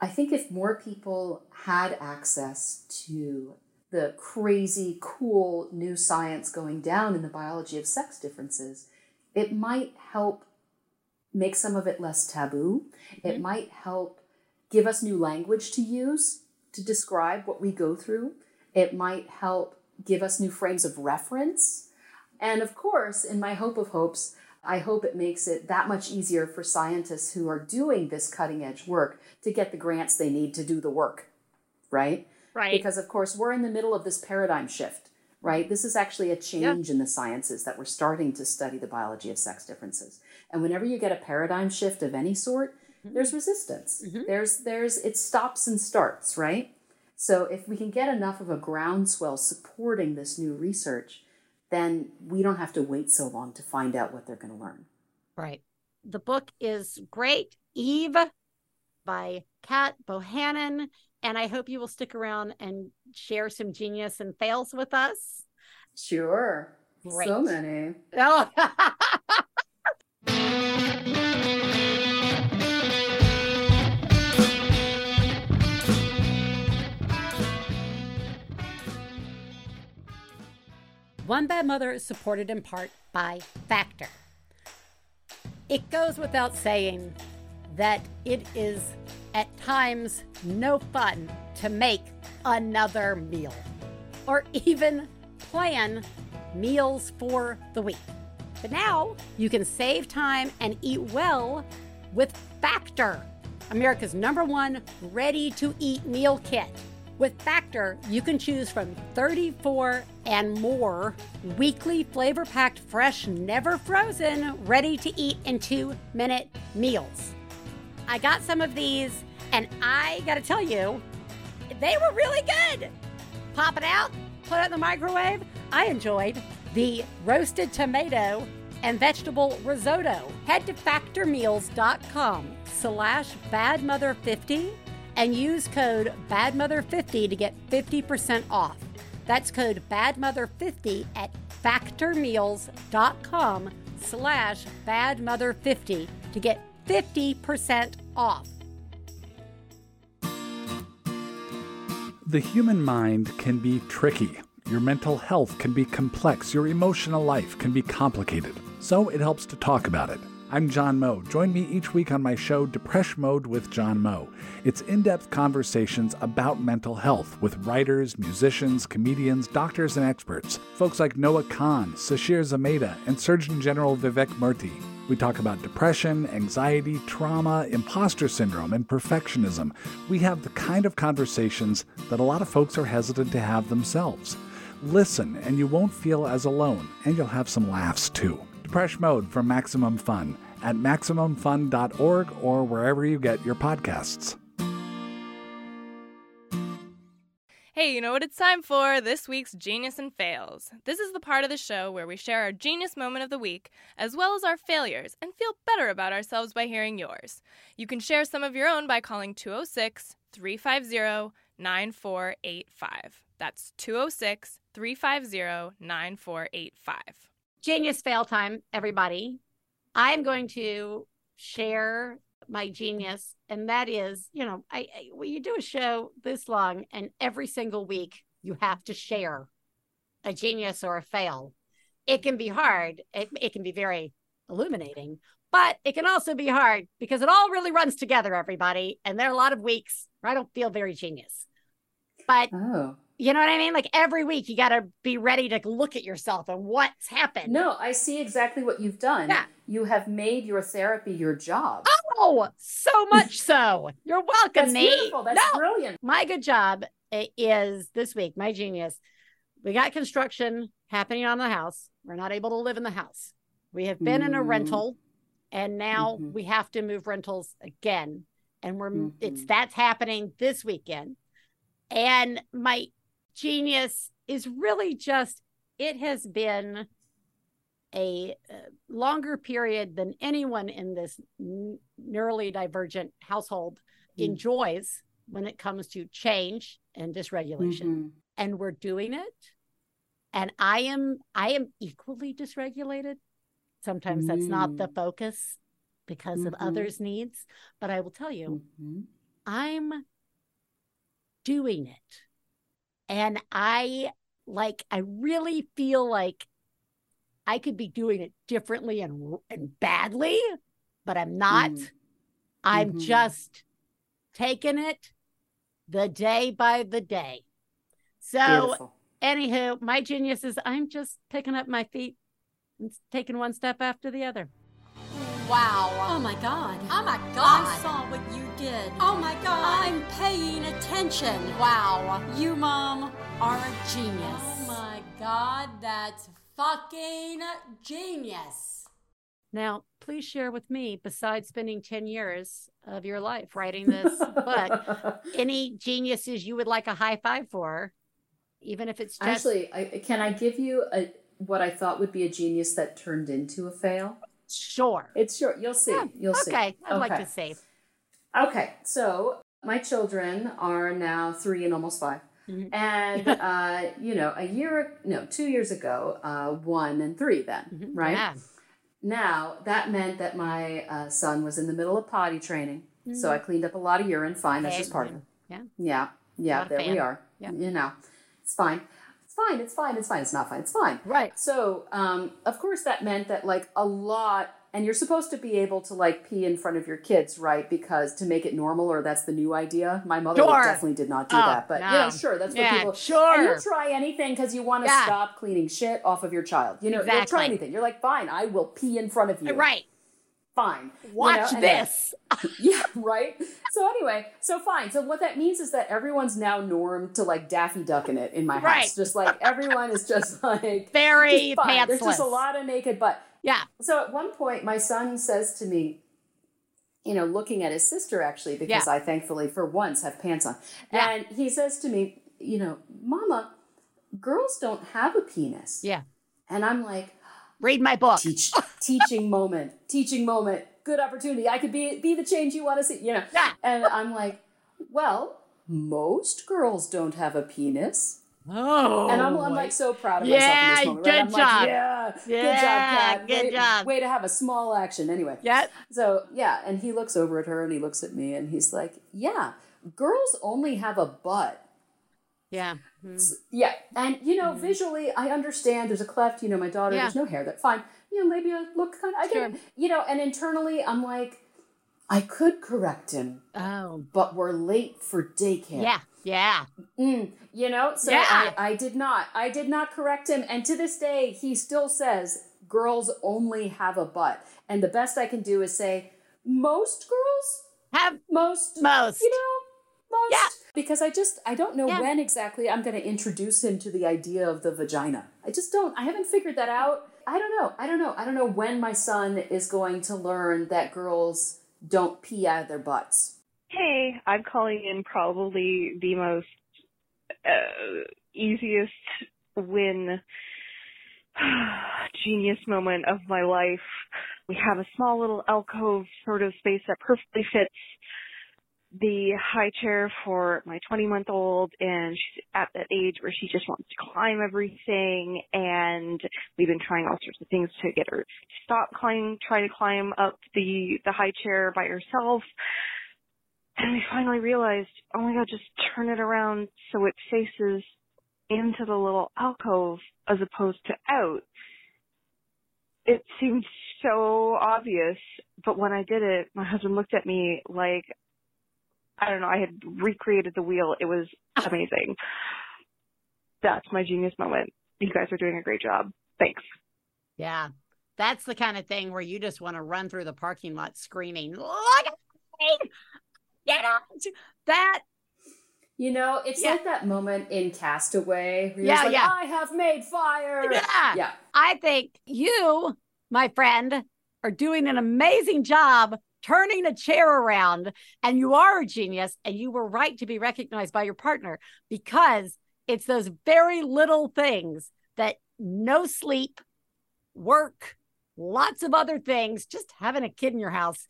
I think if more people had access to the crazy, cool new science going down in the biology of sex differences, it might help make some of it less taboo. Mm-hmm. It might help give us new language to use to describe what we go through. It might help give us new frames of reference. And of course, in my hope of hopes, I hope it makes it that much easier for scientists who are doing this cutting edge work to get the grants they need to do the work, right? Right. Because, of course, we're in the middle of this paradigm shift, right? This is actually a change yeah. in the sciences that we're starting to study the biology of sex differences. And whenever you get a paradigm shift of any sort, mm-hmm. there's resistance. Mm-hmm. There's there's it stops and starts, right? So if we can get enough of a groundswell supporting this new research, then we don't have to wait so long to find out what they're going to learn. Right. The book is great. Eve by Cat Bohannon. And I hope you will stick around and share some genius and fails with us. Sure. Great. So many. Oh. One Bad Mother is supported in part by Factor. It goes without saying that it is at times no fun to make another meal or even plan meals for the week. But now you can save time and eat well with Factor, America's number one ready to eat meal kit. With Factor, you can choose from 34 and more weekly flavor packed, fresh, never frozen, ready to eat in two minute meals. I got some of these, and I gotta tell you, they were really good. Pop it out, put it in the microwave. I enjoyed the roasted tomato and vegetable risotto. Head to factormeals.com slash badmother50 and use code badmother50 to get 50% off. That's code badmother50 at factormeals.com slash badmother50 to get 50% off. The human mind can be tricky. Your mental health can be complex. Your emotional life can be complicated. So it helps to talk about it. I'm John Moe. Join me each week on my show, Depression Mode with John Moe. It's in depth conversations about mental health with writers, musicians, comedians, doctors, and experts. Folks like Noah Kahan, Sasheer Zamata, and Surgeon General Vivek Murthy. We talk about depression, anxiety, trauma, imposter syndrome, and perfectionism. We have the kind of conversations that a lot of folks are hesitant to have themselves. Listen, and you won't feel as alone, and you'll have some laughs too. Depression Mode from Maximum Fun at MaximumFun.org or wherever you get your podcasts. Hey, you know what it's time for? This week's Genius and Fails. This is the part of the show where we share our genius moment of the week, as well as our failures, and feel better about ourselves by hearing yours. You can share some of your own by calling 206 350 9485. That's 206 350 9485. Genius fail time, everybody. I'm going to share my genius, and that is, you know, I, I when you do a show this long, and every single week you have to share a genius or a fail. It can be hard. It, it can be very illuminating, but it can also be hard because it all really runs together, everybody. And there are a lot of weeks where I don't feel very genius. But Oh. You know what I mean? Like every week, you got to be ready to look at yourself and what's happened. No, I see exactly what you've done. Yeah. You have made your therapy your job. Oh, so much so. You're welcome, That's Nate. beautiful. That's No. brilliant. My good job is this week, my genius. We got construction happening on the house. We're not able to live in the house. We have been in a Mhm. rental and now Mhm. we have to move rentals again. And we're it's Mhm. that's happening this weekend. And my genius is really just it has been a uh, longer period than anyone in this neurally divergent household Mm. enjoys when it comes to change and dysregulation Mhm. and we're doing it and i am i am equally dysregulated sometimes that's not the Mm. focus because of Mhm. others needs but i will tell you Mhm. i'm doing it and i like i really feel like i could be doing it differently and and badly but i'm not Mhm. i'm Mhm. just taking it the day by the day so Beautiful. anywho my genius is i'm just picking up my feet and taking one step after the other Wow. Oh my god. Oh my God. I saw what you did. Oh my god. I'm paying attention. Wow. You, Mom, are a genius. Oh my god, that's fucking genius. now please share with me besides spending 10 years of your life writing this book any geniuses you would like a high five for even if it's just Actually, I, can I give you a what I thought would be a genius that turned into a fail? Sure It's short. You'll see. Yeah, You'll see. okay i'd like to see Okay, so my children are now three and almost 5 Mhm. And, uh, you know, a year, no, two years ago, uh, one and three then, Mhm. right? yeah. Now, that meant that my uh, son was in the middle of potty training. So I cleaned up a lot of urine. Fine, that's Okay, just part of it. yeah. Yeah, yeah, there we are. Yeah. You know, it's fine. It's fine, it's fine, it's fine, it's not fine, it's fine. right So, um, of course, that meant that like a lot, and you're supposed to be able to like pee in front of your kids, right? Because to make it normal, or that's the new idea. My mother Sure. definitely did not do Oh, that, but you know, sure, that's what Yeah, people. sure. And you'll try anything because you want to Yeah. stop cleaning shit off of your child. You know, you'll Exactly. try anything. You're like, fine, I will pee in front of you. right fine. You know, Watch this. yeah, right. So anyway, so fine. So what that means is that everyone's now normed to like Daffy Duck in it in my Right. house. Just like everyone is just like Very just fine. There's just a lot of naked butt. Yeah. So at one point, my son says to me, you know, looking at his sister actually, because Yeah. I thankfully for once have pants on, Yeah. and he says to me, you know, Mama, girls don't have a penis. Yeah. And I'm like, Read my book. teach, teaching moment, teaching moment, good opportunity. I could be be the change you want to see, you know. Yeah. And I'm like, well, most girls don't have a penis. Oh. And I'm, I'm like so proud of myself Yeah, in this moment. good right? Job. Like, yeah, good job, Cat. good way, job. Way to have a small action. Anyway. yeah. So yeah, and he looks over at her and he looks at me and he's like, yeah, girls only have a butt. Yeah. Yeah, and you know, visually, I understand. There's a cleft. You know, my daughter. Mm-hmm. Yeah. There's no hair. That fine. You know, maybe I look kind of. I Sure. get. You know, and internally, I'm like, I could correct him, Oh. but we're late for daycare. Yeah. Yeah. Mm, you know, so Yeah. I, I did not. I did not correct him, and to this day, he still says girls only have a butt, and the best I can do is say most girls, Have most, most. you know, most. Yeah. Because I just I don't know Yeah. when exactly I'm going to introduce him to the idea of the vagina. I just don't. I haven't figured that out. I don't know. I don't know. I don't know when my son is going to learn that girls don't pee out of their butts. Hey, I'm calling in probably the most uh, easiest win genius moment of my life. We have a small little alcove sort of space that perfectly fits the high chair for my 20 month old and she's at that age where she just wants to climb everything and we've been trying all sorts of things to get her to stop climb try to climb up the the high chair by herself and we finally realized, oh my god, just turn it around so it faces into the little alcove as opposed to out. It seemed so obvious, but when I did it, my husband looked at me like, I don't know, I had recreated the wheel. It was amazing. That's my genius moment. You guys are doing a great job. Thanks. Yeah. That's the kind of thing where you just want to run through the parking lot screaming, Look at me! Get out! That You know, it's Yeah. like that moment in Castaway where you're Yeah, like, yeah. I have made fire. Yeah. Yeah. I think you, my friend, are doing an amazing job turning a chair around. And you are a genius. And you were right to be recognized by your partner because it's those very little things that no sleep, work, lots of other things, just having a kid in your house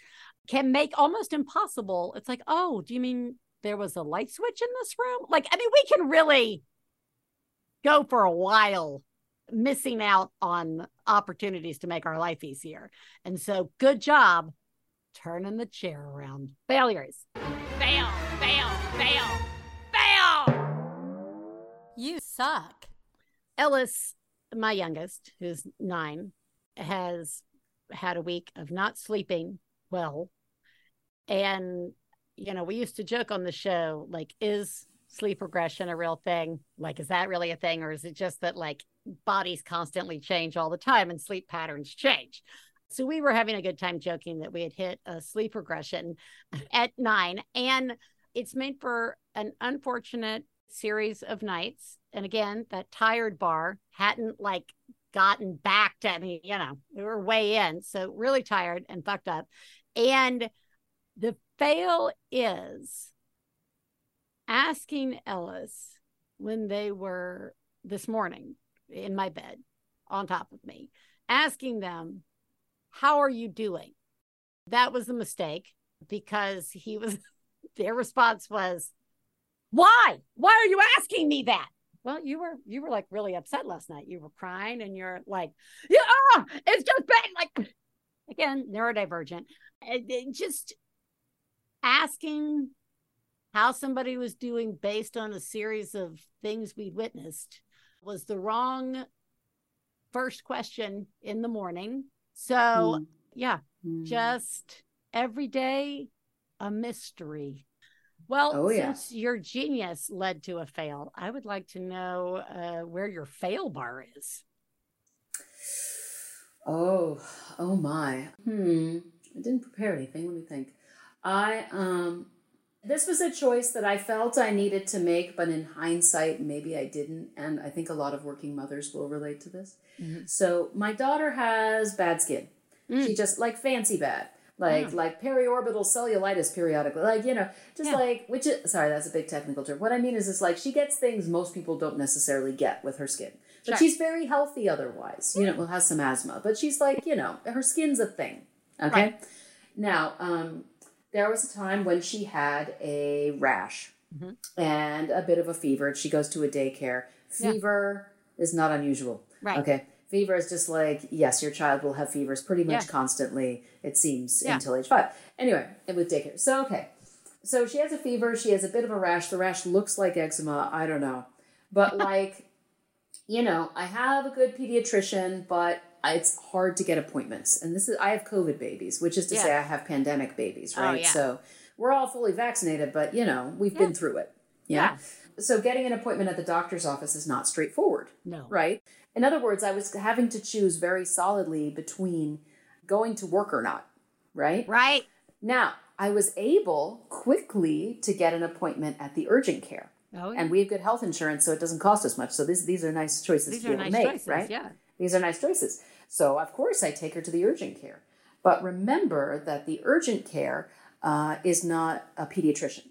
can make almost impossible. It's like, oh, do you mean there was a light switch in this room? Like, I mean, we can really go for a while missing out on opportunities to make our life easier. And so, good job turning the chair around. Failures. Fail, fail, fail, fail. You suck. Ellis, my youngest, who's nine, has had a week of not sleeping well. And, you know, we used to joke on the show like, is sleep regression a real thing? Like, is that really a thing? Or is it just that like bodies constantly change all the time and sleep patterns change? So we were having a good time joking that we had hit a sleep regression at nine. And it's made for an unfortunate series of nights. And again, that tired bar hadn't like gotten back to me, you know, we were way in. So really tired and fucked up. And the fail is asking Ellis when they were this morning in my bed on top of me, asking them, How are you doing? That was a mistake because he was, their response was, Why? Why are you asking me that? Well, you were you were like really upset last night. You were crying and you're like, yeah, ah, it's just been like again, neurodivergent. It just asking how somebody was doing based on a series of things we witnessed was the wrong first question in the morning. So, Mm. yeah, Mm. just every day a mystery. Well, Oh, yeah. since your genius led to a fail, I would like to know uh, where your fail bar is. Oh, oh my. Hmm. I didn't prepare anything. Let me think. I um this was a choice that I felt I needed to make, but in hindsight, maybe I didn't. And I think a lot of working mothers will relate to this. So my daughter has bad skin. She just like fancy bad. Like like periorbital cellulitis periodically. Like, you know, just Yeah. like which is sorry, that's a big technical term. What I mean is it's like she gets things most people don't necessarily get with her skin. But Sure. she's very healthy otherwise. You know, well has some asthma. But she's like, you know, her skin's a thing. Okay. Right. Now, um, there was a time when she had a rash mm-hmm. and a bit of a fever. She goes to a daycare. Yeah. Fever is not unusual. Right. Okay. Fever is just like, yes, your child will have fevers pretty much Yeah. constantly, it seems, Yeah. until age five. Anyway, and with daycare. So, okay. So she has a fever. She has a bit of a rash. The rash looks like eczema. I don't know. But, like, you know, I have a good pediatrician, but it's hard to get appointments. And this is, I have COVID babies, which is to Yeah. say I have pandemic babies, Oh, right? yeah. So we're all fully vaccinated, but, you know, we've been through it. Yeah. So getting an appointment at the doctor's office is not straightforward No. right? In other words, I was having to choose very solidly between going to work or not, right? Right. Now, I was able quickly to get an appointment at the urgent care. Oh, yeah. And we have good health insurance, so it doesn't cost us much. So these these are nice choices These to be able nice to make, choices, right? yeah. These are nice choices. So of course I take her to the urgent care. But remember that the urgent care uh, is not a pediatrician.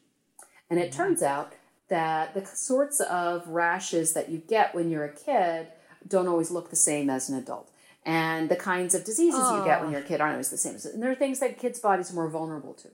And it turns out that the sorts of rashes that you get when you're a kid don't always look the same as an adult. And the kinds of diseases you get when you're a kid aren't always the same. And there are things that kids' bodies are more vulnerable to.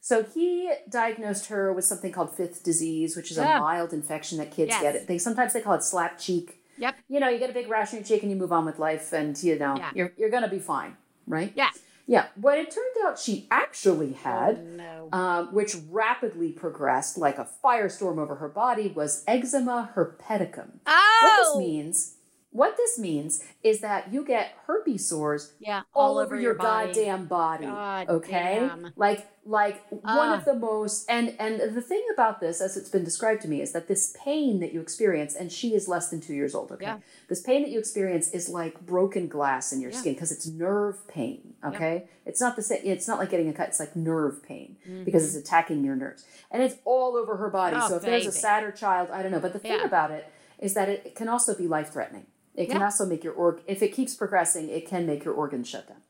So he diagnosed her with something called fifth disease, which is Yeah. a mild infection that kids Yes. get. They sometimes they call it slap cheek. Yep. You know, you get a big rash on your cheek and you move on with life, and you know Yeah. you're you're gonna be fine, right? Yeah. Yeah. What it turned out she actually had Oh, no. um, which rapidly progressed like a firestorm over her body, was eczema herpeticum. Oh! What Oh! this means, what this means is that you get herpes sores Yeah. all, over your, body. goddamn body. God okay, damn. like like one Ah. of the most and and the thing about this, as it's been described to me, is that this pain that you experience, and she is less than two years old. Okay, Yeah. this pain that you experience is like broken glass in your Yeah. skin because it's nerve pain. Okay, it's not the same. It's not like getting a cut. It's like nerve pain Mm-hmm. because it's attacking your nerves, and it's all over her body. Oh, so if there's a sadder child, I don't know. But the thing about it is that it, it can also be life threatening. It can Yeah. also make your org. If it keeps progressing, it can make your organs shut down.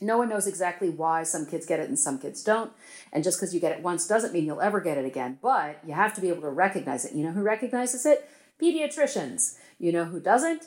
No one knows exactly why some kids get it and some kids don't. And just because you get it once doesn't mean you'll ever get it again. But you have to be able to recognize it. You know who recognizes it? Pediatricians. You know who doesn't?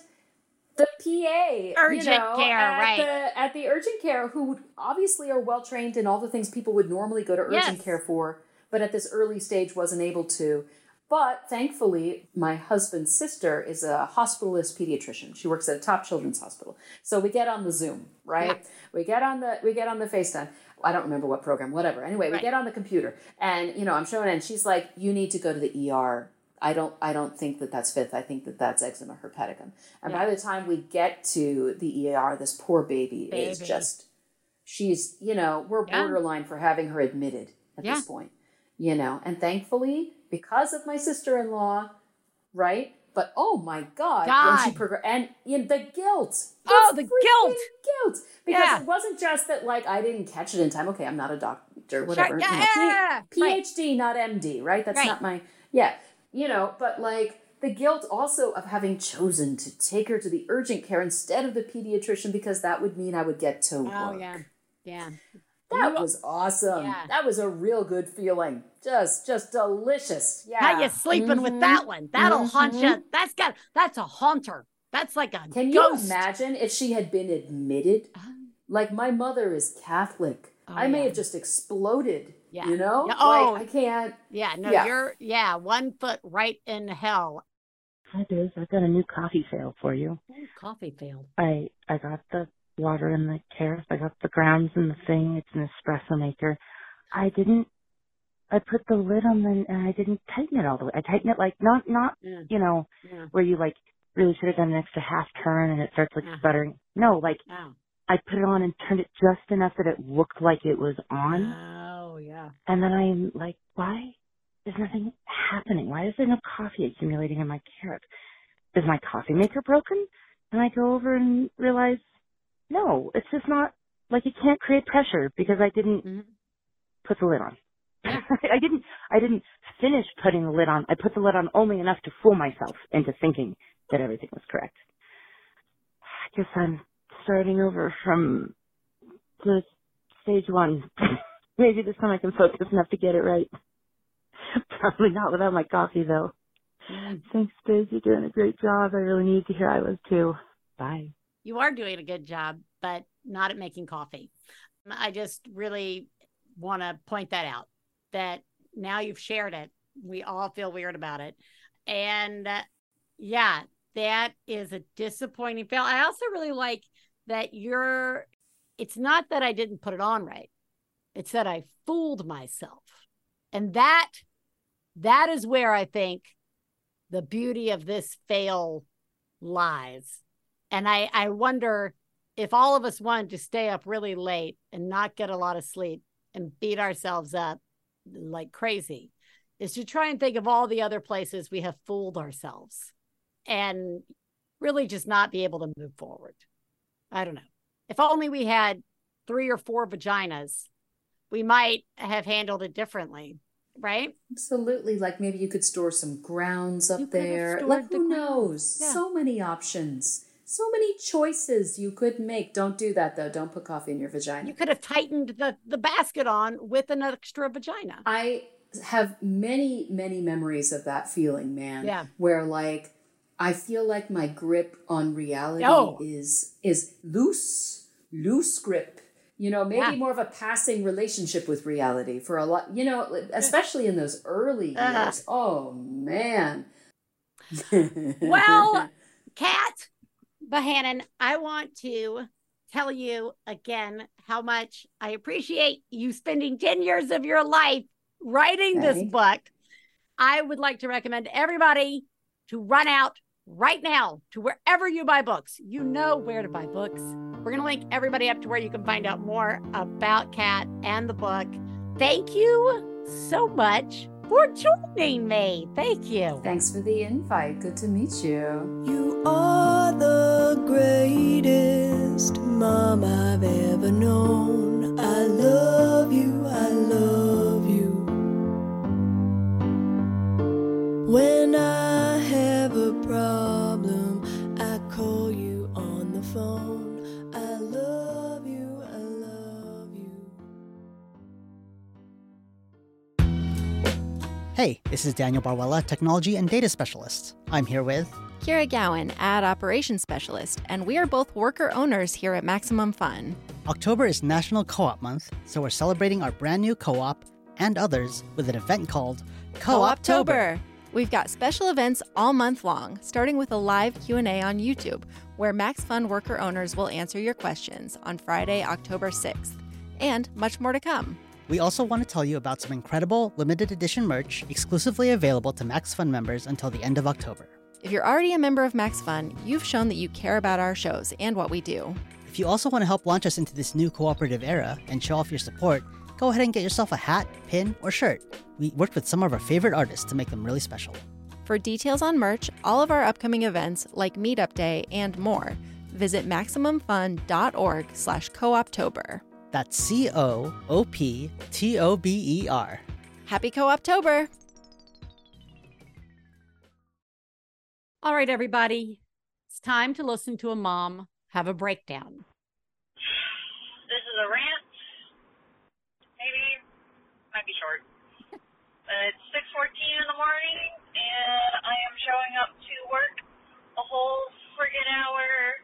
The PA. Urgent you know, care, at right. The, at the urgent care, who obviously are well trained in all the things people would normally go to urgent Yes. care for, but at this early stage wasn't able to. But thankfully, my husband's sister is a hospitalist pediatrician. She works at a top children's hospital. So we get on the Zoom, right? We get on the we get on the FaceTime. I don't remember what program, whatever. Anyway, we get on the computer, and you know, I'm showing, and she's like, "You need to go to the ER." I don't. I don't think that that's fifth. I think that that's eczema herpeticum. And by the time we get to the ER, this poor baby, is just she's you know we're Yeah. borderline for having her admitted at Yeah. this point you know and thankfully because of my sister-in-law right but oh my god, when she God. progressed and know, the guilt Oh, the guilt. guilt because Yeah. it wasn't just that like i didn't catch it in time okay i'm not a doctor whatever yeah, you know, yeah, P- right. phd not md right that's Right. not my yeah you know but like the guilt also of having chosen to take her to the urgent care instead of the pediatrician because that would mean i would get to oh, work Oh yeah, yeah. That was awesome. Yeah. That was a real good feeling. Just, just delicious. Yeah. How you sleeping with Mhm. that one? That'll haunt Mhm. you. That's got. That's a haunter. That's like a Can you imagine if she had been admitted? Like my mother is Catholic. Oh, I may yeah. have just exploded. Yeah. You know? Yeah, oh. Like I can't. Yeah, no, Yeah. you're yeah, one foot right in hell. Hi, Biz. I've got a new coffee fail for you. Ooh, coffee fail. I I got the water in the carafe. I got the grounds in the thing. It's an espresso maker. I didn't. I put the lid on the and I didn't tighten it all the way. I tightened it like not not Yeah. you know Yeah. where you like really should have done an extra half turn and it starts like Yeah. sputtering. No, like Oh. I put it on and turned it just enough that it looked like it was on. Oh yeah. And then I'm like, why is nothing happening? Why is there no coffee accumulating in my carrot? Is my coffee maker broken? And I go over and realize, no, it's just not like you can't create pressure because I didn't Mhm. put the lid on. I didn't I didn't finish putting the lid on. I put the lid on only enough to fool myself into thinking that everything was correct. I guess I'm starting over from the stage one. Maybe this time I can focus enough to get it right. Probably not without my coffee though. Thanks, Biz. You're doing a great job. I really need to hear I was too. Bye. You are doing a good job, but not at making coffee. I just really want to point that out that now you've shared it. We all feel weird about it. And uh, yeah, that is a disappointing fail. I also really like that you're, it's not that I didn't put it on right, it's that I fooled myself. And that, that is where I think the beauty of this fail lies. And I, I wonder if all of us wanted to stay up really late and not get a lot of sleep and beat ourselves up like crazy, is to try and think of all the other places we have fooled ourselves and really just not be able to move forward. I don't know. If only we had three or four vaginas, we might have handled it differently, right? Absolutely. Like maybe you could store some grounds up You there. Like who grounds. knows? Yeah. So many options. So many choices you could make. Don't do that though. Don't put coffee in your vagina. You could have tightened the, the basket on with an extra vagina. I have many, many memories of that feeling, man. Yeah. Where like I feel like my grip on reality Oh. is is loose, loose grip. You know, maybe Yeah. more of a passing relationship with reality for a lot. You know, especially in those early Ugh. years. Oh man. Well, Cat Bohannon, I want to tell you again how much I appreciate you spending 10 years of your life writing this book. I would like to recommend everybody to run out right now to wherever you buy books. You know where to buy books. We're going to link everybody up to where you can find out more about Cat and the book. Thank you so much for joining me. Thank you. Thanks for the invite. Good to meet you. You are the greatest mom I've ever known. I love you, I love you. When I have a problem, I call you on the phone. I love you, I love you. Hey, this is Daniel Barwella, Technology and Data Specialist. I'm here with Kira Gowan, Ad Operations Specialist, and we are both worker owners here at Maximum Fun. October is National Co-op Month, so we're celebrating our brand new co-op and others with an event called Co-optober. We've got special events all month long, starting with a live Q&A on YouTube, where Max Fun worker owners will answer your questions on Friday, October 6th, and much more to come. We also want to tell you about some incredible limited edition merch exclusively available to Max Fun members until the end of October. If you're already a member of Max Fun, you've shown that you care about our shows and what we do. If you also want to help launch us into this new cooperative era and show off your support, go ahead and get yourself a hat, pin, or shirt. We worked with some of our favorite artists to make them really special. For details on merch, all of our upcoming events like Meetup Day and more, visit maximumfun.org slash cooptober. That's C O O P T O B E R. Happy Co-optober! All right, everybody. It's time to listen to a mom have a breakdown. This is a rant. Maybe might be short. Uh, it's six fourteen in the morning, and I am showing up to work a whole friggin' hour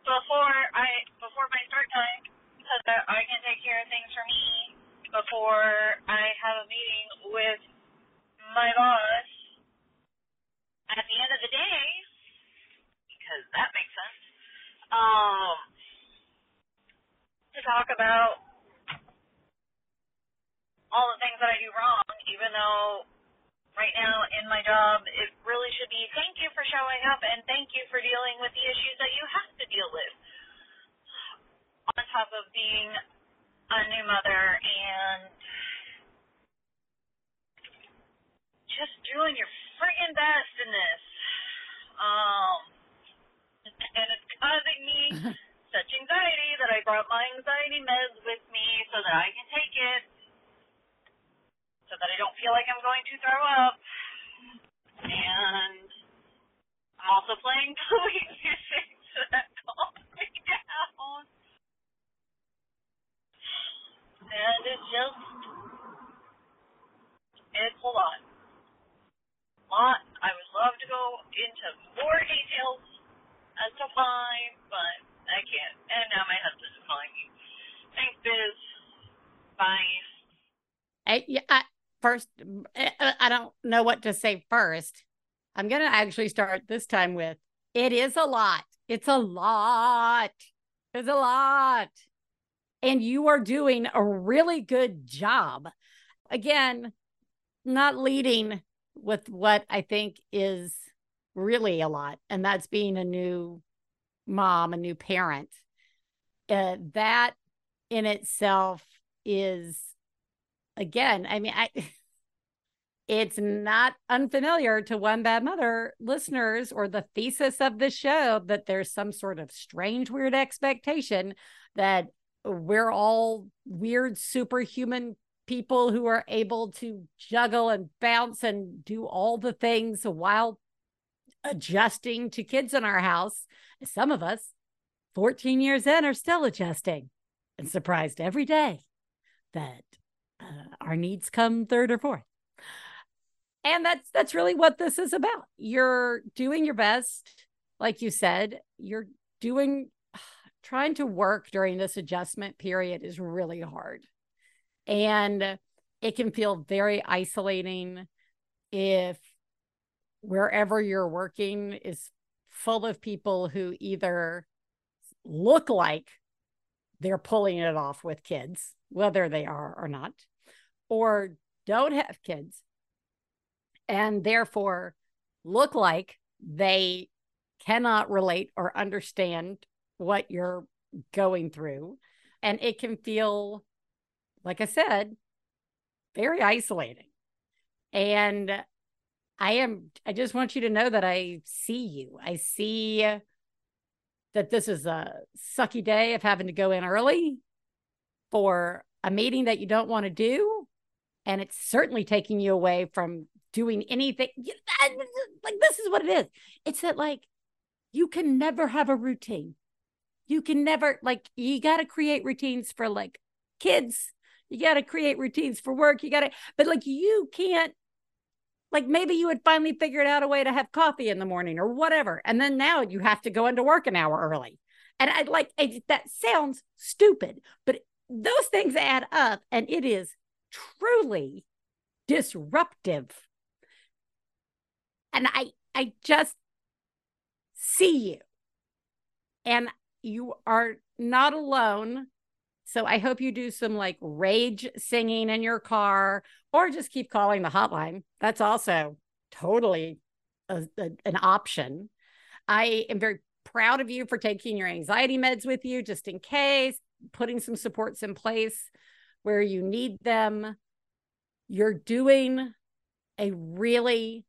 before I before my start time because I can take care of things for me before I have a meeting with my boss at the end of the day because that makes sense. Um, to talk about all the things that I do wrong, even though right now in my job it really should be thank you for showing up and thank you for dealing with the issues that you have to deal with. On top of being a new mother and just doing your friggin' best in this. Um, and it's causing me such anxiety that I brought my anxiety meds with me so that I can take it, so that I don't feel like I'm going to throw up. And I'm also playing Bowie music so that calms me down. And it's just, it's a lot. Lot. I would love to go into more details as to why, but I can't. And now my husband is calling me. Thanks, Biz. Bye. I, yeah, I, first, I I don't know what to say first. I'm going to actually start this time with it is a lot. It's a lot. It's a lot. And you are doing a really good job. Again, not leading with what I think is really a lot, and that's being a new mom, a new parent. Uh, that in itself is, again, I mean, I. It's not unfamiliar to One Bad Mother listeners or the thesis of the show that there's some sort of strange, weird expectation that we're all weird, superhuman people who are able to juggle and bounce and do all the things while adjusting to kids in our house. Some of us, 14 years in, are still adjusting and surprised every day that uh, our needs come third or fourth. And that's that's really what this is about. You're doing your best, like you said. You're doing trying to work during this adjustment period is really hard. And it can feel very isolating if wherever you're working is full of people who either look like they're pulling it off with kids, whether they are or not, or don't have kids, and therefore look like they cannot relate or understand what you're going through. And it can feel, like I said, very isolating. And I am, I just want you to know that I see you. I see that this is a sucky day of having to go in early for a meeting that you don't want to do. And it's certainly taking you away from doing anything. Like, this is what it is. It's that, like, you can never have a routine. You can never, like, you got to create routines for like kids. You got to create routines for work. You got to, but like, you can't like maybe you had finally figured out a way to have coffee in the morning or whatever and then now you have to go into work an hour early. And i like that sounds stupid but those things add up and it is truly disruptive. And i i just see you and you are not alone so I hope you do some like rage singing in your car or just keep calling the hotline. That's also totally a, a, an option. I am very proud of you for taking your anxiety meds with you just in case, putting some supports in place where you need them. You're doing a really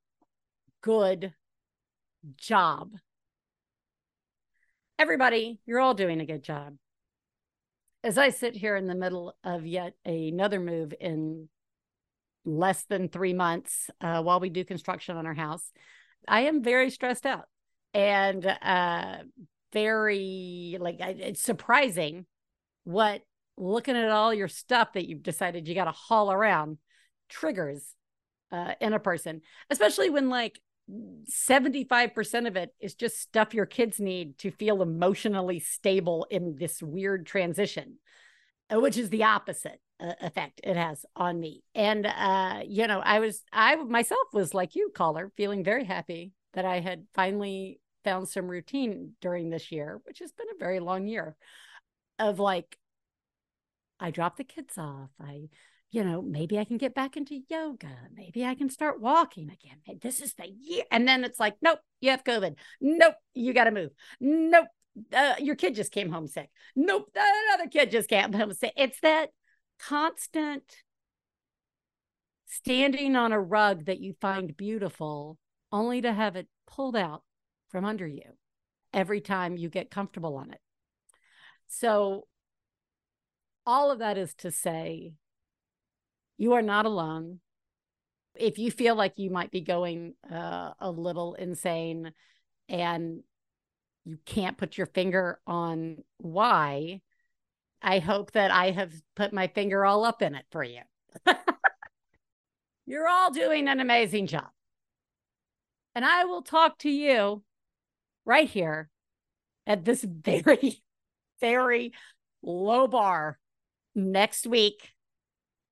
good job. Everybody, you're all doing a good job as I sit here in the middle of yet another move in less than three months uh, while we do construction on our house, I am very stressed out and uh, very like it's surprising what looking at all your stuff that you've decided you got to haul around triggers uh, in a person, especially when like 75% of it is just stuff your kids need to feel emotionally stable in this weird transition uh, which is the opposite uh, effect it has on me. And uh you know i was i myself was like you caller feeling very happy that i had finally found some routine during this year which has been a very long year of like i drop the kids off i you know, maybe I can get back into yoga. Maybe I can start walking again. This is the year. And then it's like, nope, you have COVID. Nope, you got to move. Nope, uh, your kid just came home sick. Nope, another kid just came home sick. It's that constant standing on a rug that you find beautiful only to have it pulled out from under you every time you get comfortable on it. So all of that is to say, you are not alone. If you feel like you might be going uh, a little insane and you can't put your finger on why, I hope that I have put my finger all up in it for you. You're all doing an amazing job. And I will talk to you right here at this very, very low bar next week.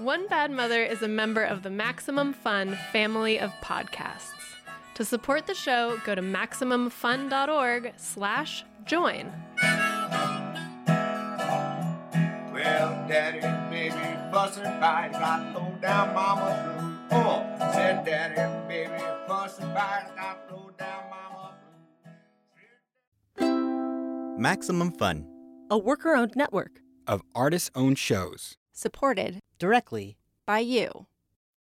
One Bad Mother is a member of the Maximum Fun family of podcasts. To support the show, go to MaximumFun.org slash join. Well, daddy, baby, fussing fight, got low down mama blues. Oh, said daddy, baby, fussing fight, got low down mama Maximum Fun a worker owned network of artist owned shows. Supported Directly by you.